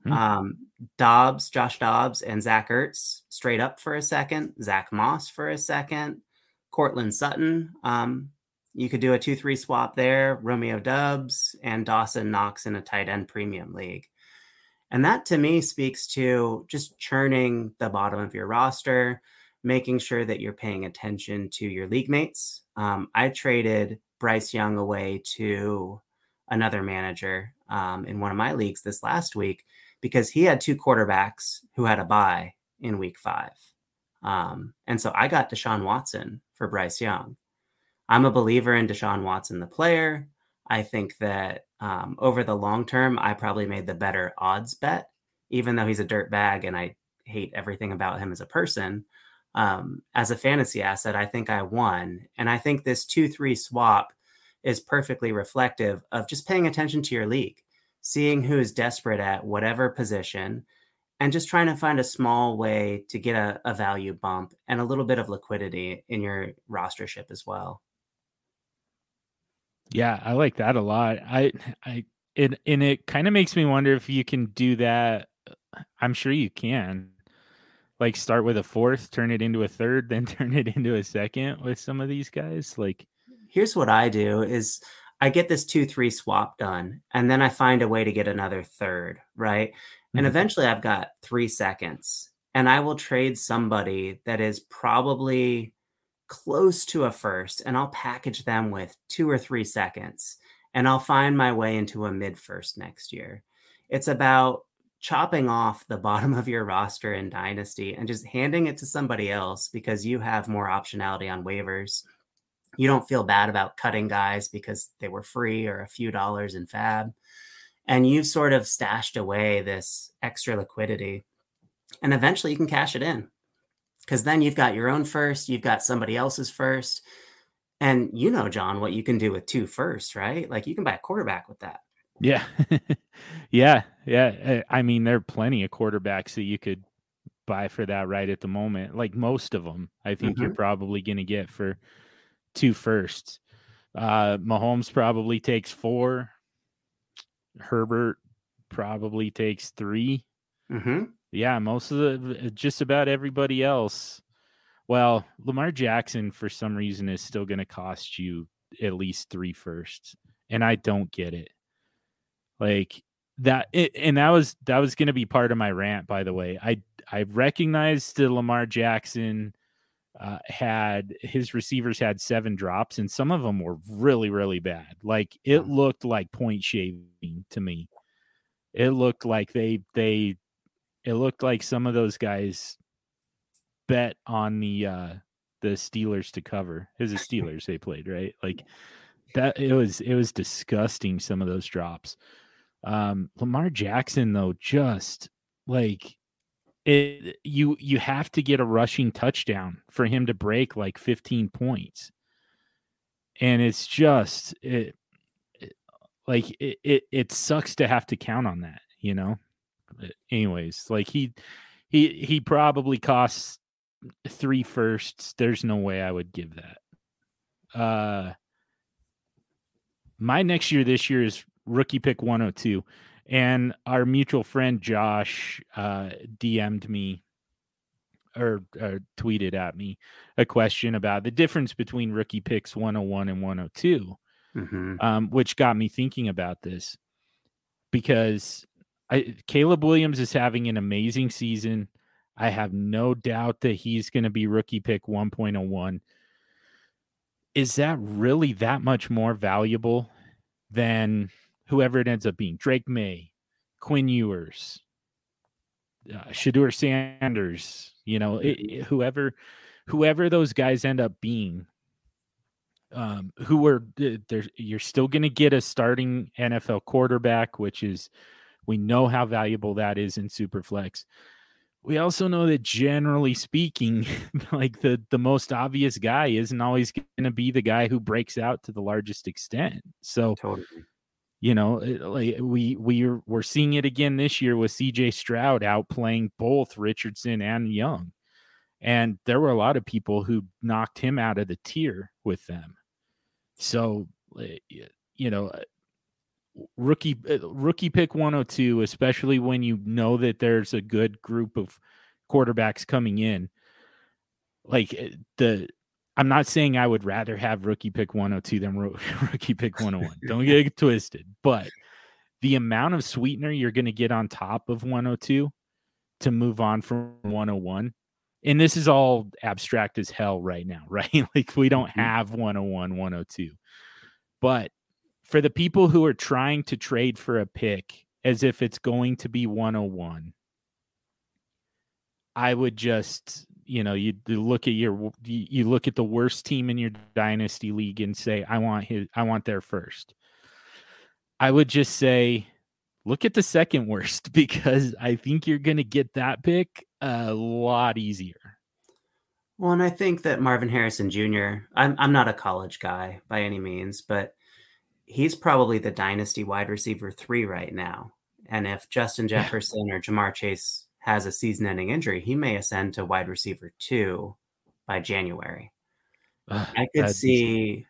Hmm. Um, Dobbs, Josh Dobbs, and Zach Ertz straight up for a second. Zach Moss for a second. Courtland Sutton. Um, you could do a 2 3 swap there. Romeo Doubs and Dawson Knox in a tight end premium league. And that to me speaks to just churning the bottom of your roster, making sure that you're paying attention to your league mates. Um, I traded Bryce Young away to another manager um, in one of my leagues this last week because he had two quarterbacks who had a bye in week five. Um, and so I got Deshaun Watson for Bryce Young. I'm a believer in Deshaun Watson, the player. I think that um, over the long term, I probably made the better odds bet, even though he's a dirt bag and I hate everything about him as a person. Um, as a fantasy asset, I think I won. And I think this 2 3 swap is perfectly reflective of just paying attention to your league seeing who is desperate at whatever position, and just trying to find a small way to get a, a value bump and a little bit of liquidity in your rostership as well. Yeah, I like that a lot. I I it and it kind of makes me wonder if you can do that. Uh, I'm sure you can. Like start with a fourth, turn it into a third, then turn it into a second with some of these guys. Like here's what I do is I get this two three swap done, and then I find a way to get another third, right? Mm-hmm. And eventually I've got three seconds, and I will trade somebody that is probably close to a first, and I'll package them with two or three seconds, and I'll find my way into a mid first next year. It's about chopping off the bottom of your roster in Dynasty and just handing it to somebody else because you have more optionality on waivers you don't feel bad about cutting guys because they were free or a few dollars in fab. And you've sort of stashed away this extra liquidity. And eventually you can cash it in because then you've got your own first you've got somebody else's first. And you know john what you can do with two first right? Like you can buy a quarterback with that. Yeah. Yeah yeah. I mean there are plenty of quarterbacks that you could buy for that right at the moment like most of them i think mm-hmm. you're probably going to get for two firsts. Uh, Mahomes probably takes four. Herbert probably takes 3 Mm-hmm. Yeah, most of the just about everybody else. Well, Lamar Jackson for some reason is still going to cost you at least three firsts, and I don't get it. Like that, it, and that was that was going to be part of my rant. By the way, I I recognized that Lamar Jackson uh, had his receivers had seven drops, and some of them were really really bad. Like it looked like point shaving to me. It looked like they they it looked like some of those guys bet on the uh the Steelers to cover. It was the Steelers they played, right? Like that it was it was disgusting some of those drops. Um Lamar Jackson though just like it you you have to get a rushing touchdown for him to break like 15 points. And it's just it, it like it, it it sucks to have to count on that, you know? anyways, like he he he probably costs three firsts. There's no way I would give that. Uh my next year this year is rookie pick 102 and our mutual friend Josh uh DM'd me or, or tweeted at me a question about the difference between rookie picks 101 and 102 Mm-hmm. um, which got me thinking about this because I, Caleb Williams is having an amazing season. I have no doubt that he's going to be rookie pick 1.01. Is that really that much more valuable than whoever it ends up being? Drake Maye, Quinn Ewers, uh, Shedeur Sanders, you know, it, it, whoever whoever those guys end up being um, who are there you're still going to get a starting NFL quarterback which is we know how valuable that is in Superflex. We also know that generally speaking, like the the most obvious guy isn't always going to be the guy who breaks out to the largest extent. So Totally. You know, like we we're we're seeing it again this year with CJ Stroud outplaying both Richardson and Young. And there were a lot of people who knocked him out of the tier with them. So, eh, you know, eh, rookie uh, rookie pick 102 especially when you know that there's a good group of quarterbacks coming in like the i'm not saying i would rather have rookie pick 102 than ro- rookie pick 101 don't get it twisted. But the amount of sweetener you're going to get on top of 102 to move on from 101 and this is all abstract as hell right now right? Like we don't Mhm. have 101 102 but for the people who are trying to trade for a pick as if it's going to be 101 i would just you know you you look at your you look at the worst team in your dynasty league and say i want his i want their first i would just say look at the second worst because i think you're going to get that pick a lot easier Well, and I think that Marvin Harrison Jr. I'm I'm not a college guy by any means, but he's probably the dynasty wide receiver three right now. And if Justin Jefferson or Ja'Marr Chase has a season-ending injury, he may ascend to wide receiver two by January. Ugh, I could see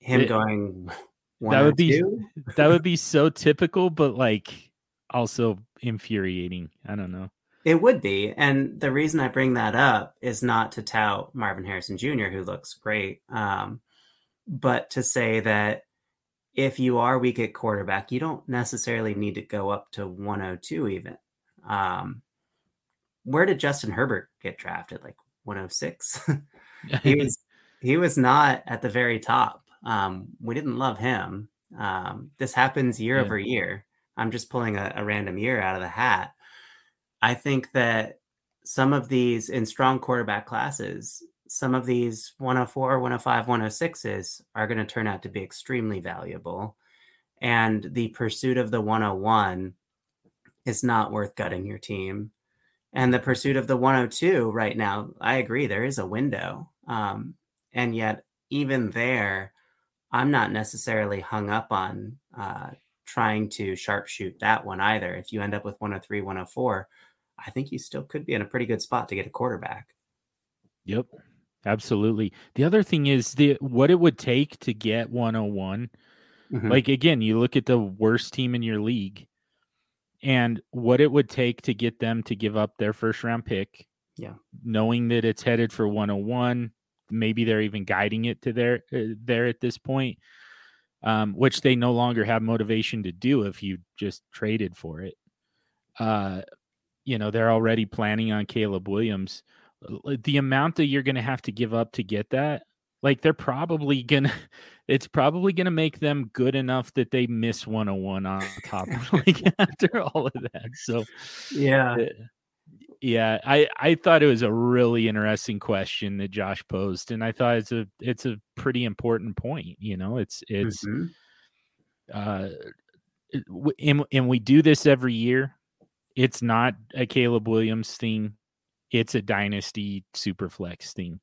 him It- going one that would be- two. that would be so typical but like also infuriating i don't know It would be. And the reason I bring that up is not to tout Marvin Harrison Jr., who looks great, um, but to say that if you are weak at quarterback, you don't necessarily need to go up to 102 even. Um, where did Justin Herbert get drafted? Like 106? he was he was not at the very top. Um, we didn't love him. Um, this happens year Yeah. over year. I'm just pulling a, a random year out of the hat. I think that some of these in strong quarterback classes, some of these 104, 105, 106s are going to turn out to be extremely valuable. And the pursuit of the 101 is not worth gutting your team. And the pursuit of the 102 right now, I agree, there is a window. Um, and yet, even there, I'm not necessarily hung up on uh, trying to sharpshoot that one either. If you end up with 103, 104, I think you still could be in a pretty good spot to get a quarterback. Yep, absolutely. The other thing is the what it would take to get 101. Mhm. Like again, you look at the worst team in your league and what it would take to get them to give up their first round pick. Yeah. Knowing that it's headed for 101, maybe they're even guiding it to there uh, there at this point. Um, which they no longer have motivation to do if you just traded for it. Uh, you know, they're already planning on Caleb Williams. The amount that you're going to have to give up to get that, like they're probably to, it's probably to make them good enough that they miss 101 on top like after all of that. So, Yeah. uh, yeah, I I thought it was a really interesting question that Josh posed, and I thought it's a it's a pretty important point. You know, it's it's Mhm. uh, and, and we do this every year. It's not a Caleb Williams thing. It's a dynasty super flex thing.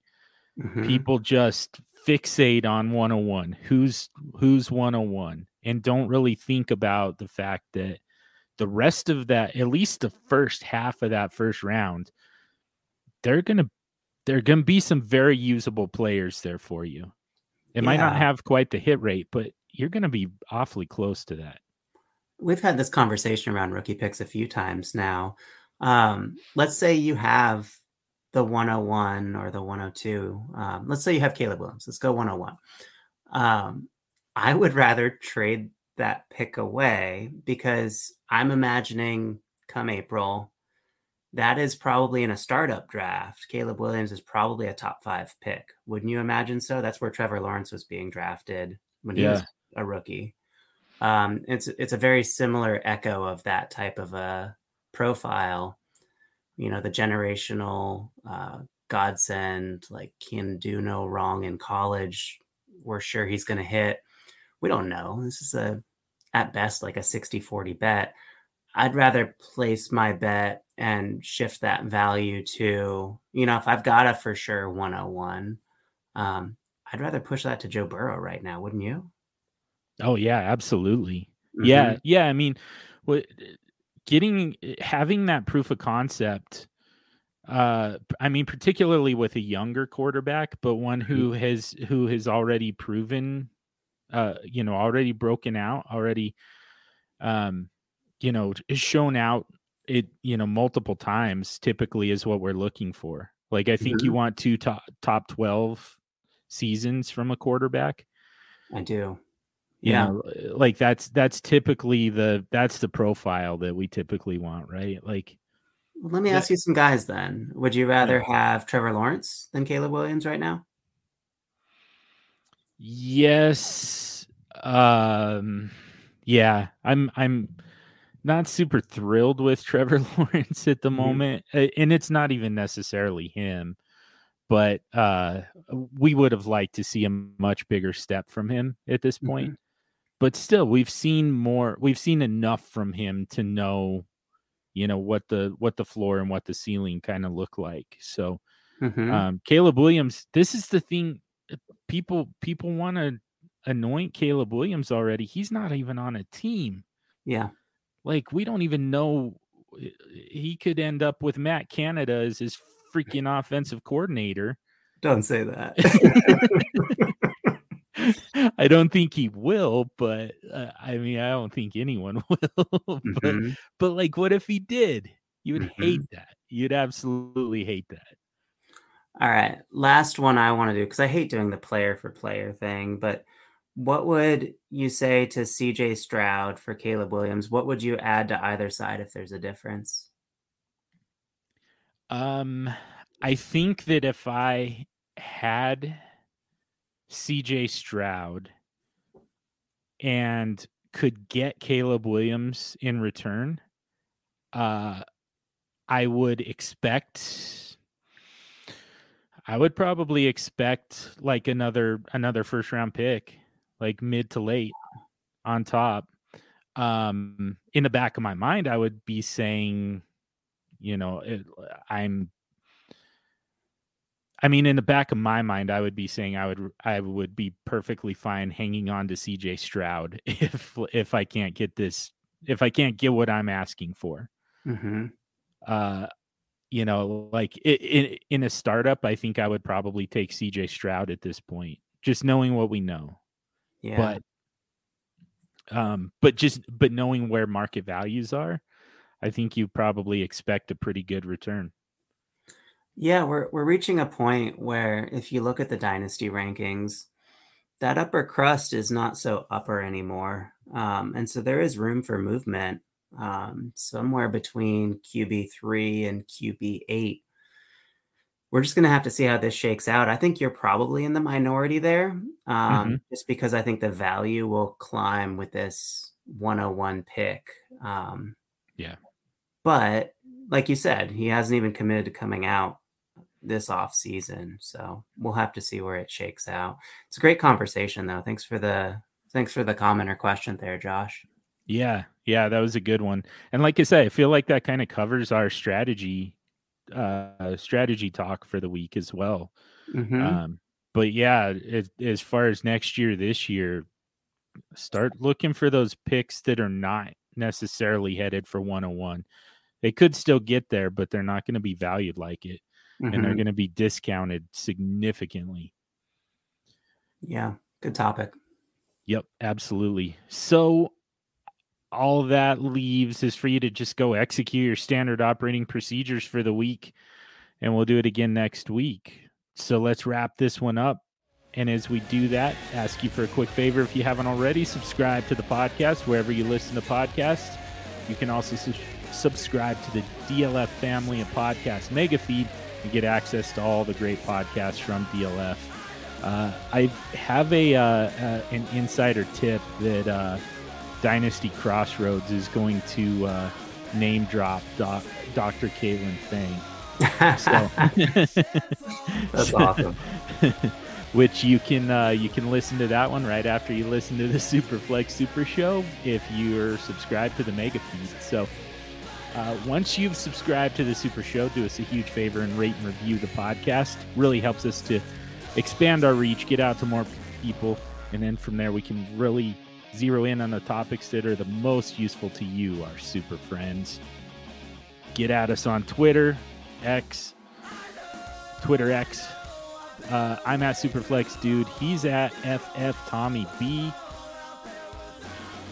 Mhm. People just fixate on 101. Who's who's 101 and don't really think about the fact that the rest of that, at least the first half of that first round, they're gonna there are gonna be some very usable players there for you. It might not have quite the hit rate, but you're gonna be awfully close to that. We've had this conversation around rookie picks a few times now. Um, let's say you have the 101 or the 102. Um, let's say you have Caleb Williams. Let's go 101. Um, I would rather trade that pick away because I'm imagining come April, that is probably in a startup draft. Caleb Williams is probably a top five pick. Wouldn't you imagine so? That's where Trevor Lawrence was being drafted when he was a rookie. Um, it's it's a very similar echo of that type of a profile. You know, the generational uh, godsend, like can do no wrong in college. We're sure he's going to hit. We don't know. This is a at best like a 60-40 bet. I'd rather place my bet and shift that value to, you know, if I've got a for sure 101, um, I'd rather push that to Joe Burrow right now, wouldn't you? Oh yeah, absolutely. Yeah, Mhm. yeah. I mean, what getting having that proof of concept. Uh, I mean, particularly with a younger quarterback, but one who has who has already proven, uh, you know, already broken out, already, um, you know, is shown out it, you know, multiple times. Typically, is what we're looking for. Like, I think you want two top top twelve seasons from a quarterback I do. You Yeah. know, uh, like that's that's typically the that's the profile that we typically want right like Well, let me Yeah. ask you some guys then. Would you rather have Trevor Lawrence than Caleb Williams right now? yes um yeah i'm i'm not super thrilled with trevor lawrence at the Mhm. moment uh, and it's not even necessarily him but uh we would have liked to see a much bigger step from him at this point but still we've seen more we've seen enough from him to know you know what the what the floor and what the ceiling kind of look like so Mhm. um caleb williams this is the thing uh, people people want to anoint caleb williams already he's not even on a team yeah. like we don't even know uh, he could end up with matt canada as his freaking offensive coordinator Don't say that. I don't think he will, but uh, I mean, I don't think anyone will. but, Mhm. but like, what if he did? You would Mhm. hate that. You'd absolutely hate that. All right. Last one I want to do because I hate doing the player for player thing, but what would you say to CJ Stroud for Caleb Williams? What would you add to either side if there's a difference? Um, I think that if I had CJ Stroud and could get Caleb Williams in return, uh, I would expect. I would probably expect like another another first round pick, like mid to late, on top. Um, in the back of my mind, I would be saying, you know, it, I'm. I mean, in the back of my mind, I would be saying I would I would be perfectly fine hanging on to CJ Stroud if if I can't get this if I can't get what I'm asking for. Mm-hmm. Uh, you know, like in in a startup, I think I would probably take CJ Stroud at this point, just knowing what we know. Yeah. But um, but just but knowing where market values are, I think you probably expect a pretty good return. Yeah, we're we're reaching a point where if you look at the dynasty rankings, that upper crust is not so upper anymore. Um, and so there is room for movement um, somewhere between QB3 and QB8. We're just going to have to see how this shakes out. I think you're probably in the minority there, um, mm-hmm. just because I think the value will climb with this 101 pick. Um, yeah. But like you said, he hasn't even committed to coming out this off season. So we'll have to see where it shakes out. It's a great conversation though. Thanks for the thanks for the comment or question there, Josh. Yeah, yeah, that was a good one. And like I said, I feel like that kind of covers our strategy uh strategy talk for the week as well. Mm-hmm. Um but yeah, it, as far as next year, this year, start looking for those picks that are not necessarily headed for 101. They could still get there, but they're not going to be valued like it mm-hmm. and they're mm-hmm. going to be discounted significantly. Yeah, good topic. Yep, absolutely. So all that leaves is for you to just go execute your standard operating procedures for the week and we'll do it again next week. So let's wrap this one up. And as we do that, ask you for a quick favor if you haven't already, subscribe to the podcast wherever you listen to podcasts. You can also su- subscribe to the DLF family of podcast mega feed and get access to all the great podcasts from DLF. Uh, I have a uh, uh, an insider tip that uh, Dynasty Crossroads is going to uh, name drop doc, Dr. Caitlin Fang. So, That's awesome. which you can uh, you can listen to that one right after you listen to the Superflex Super Show if you're subscribed to the Mega Feed. So uh, once you've subscribed to the Super Show, do us a huge favor and rate and review the podcast. Really helps us to expand our reach, get out to more people, and then from there we can really zero in on the topics that are the most useful to you, our super friends. Get at us on Twitter, X, Twitter X. Uh, I'm at Superflex Dude. He's at FF Tommy B.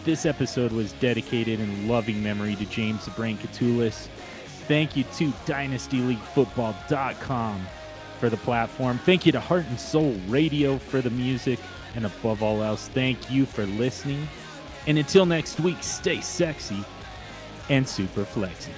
This episode was dedicated in loving memory to James the Brain Koutoulas. Thank you to DynastyLeagueFootball.com for the platform. Thank you to Heart and Soul Radio for the music. And above all else, thank you for listening. And until next week, stay sexy and super flexy.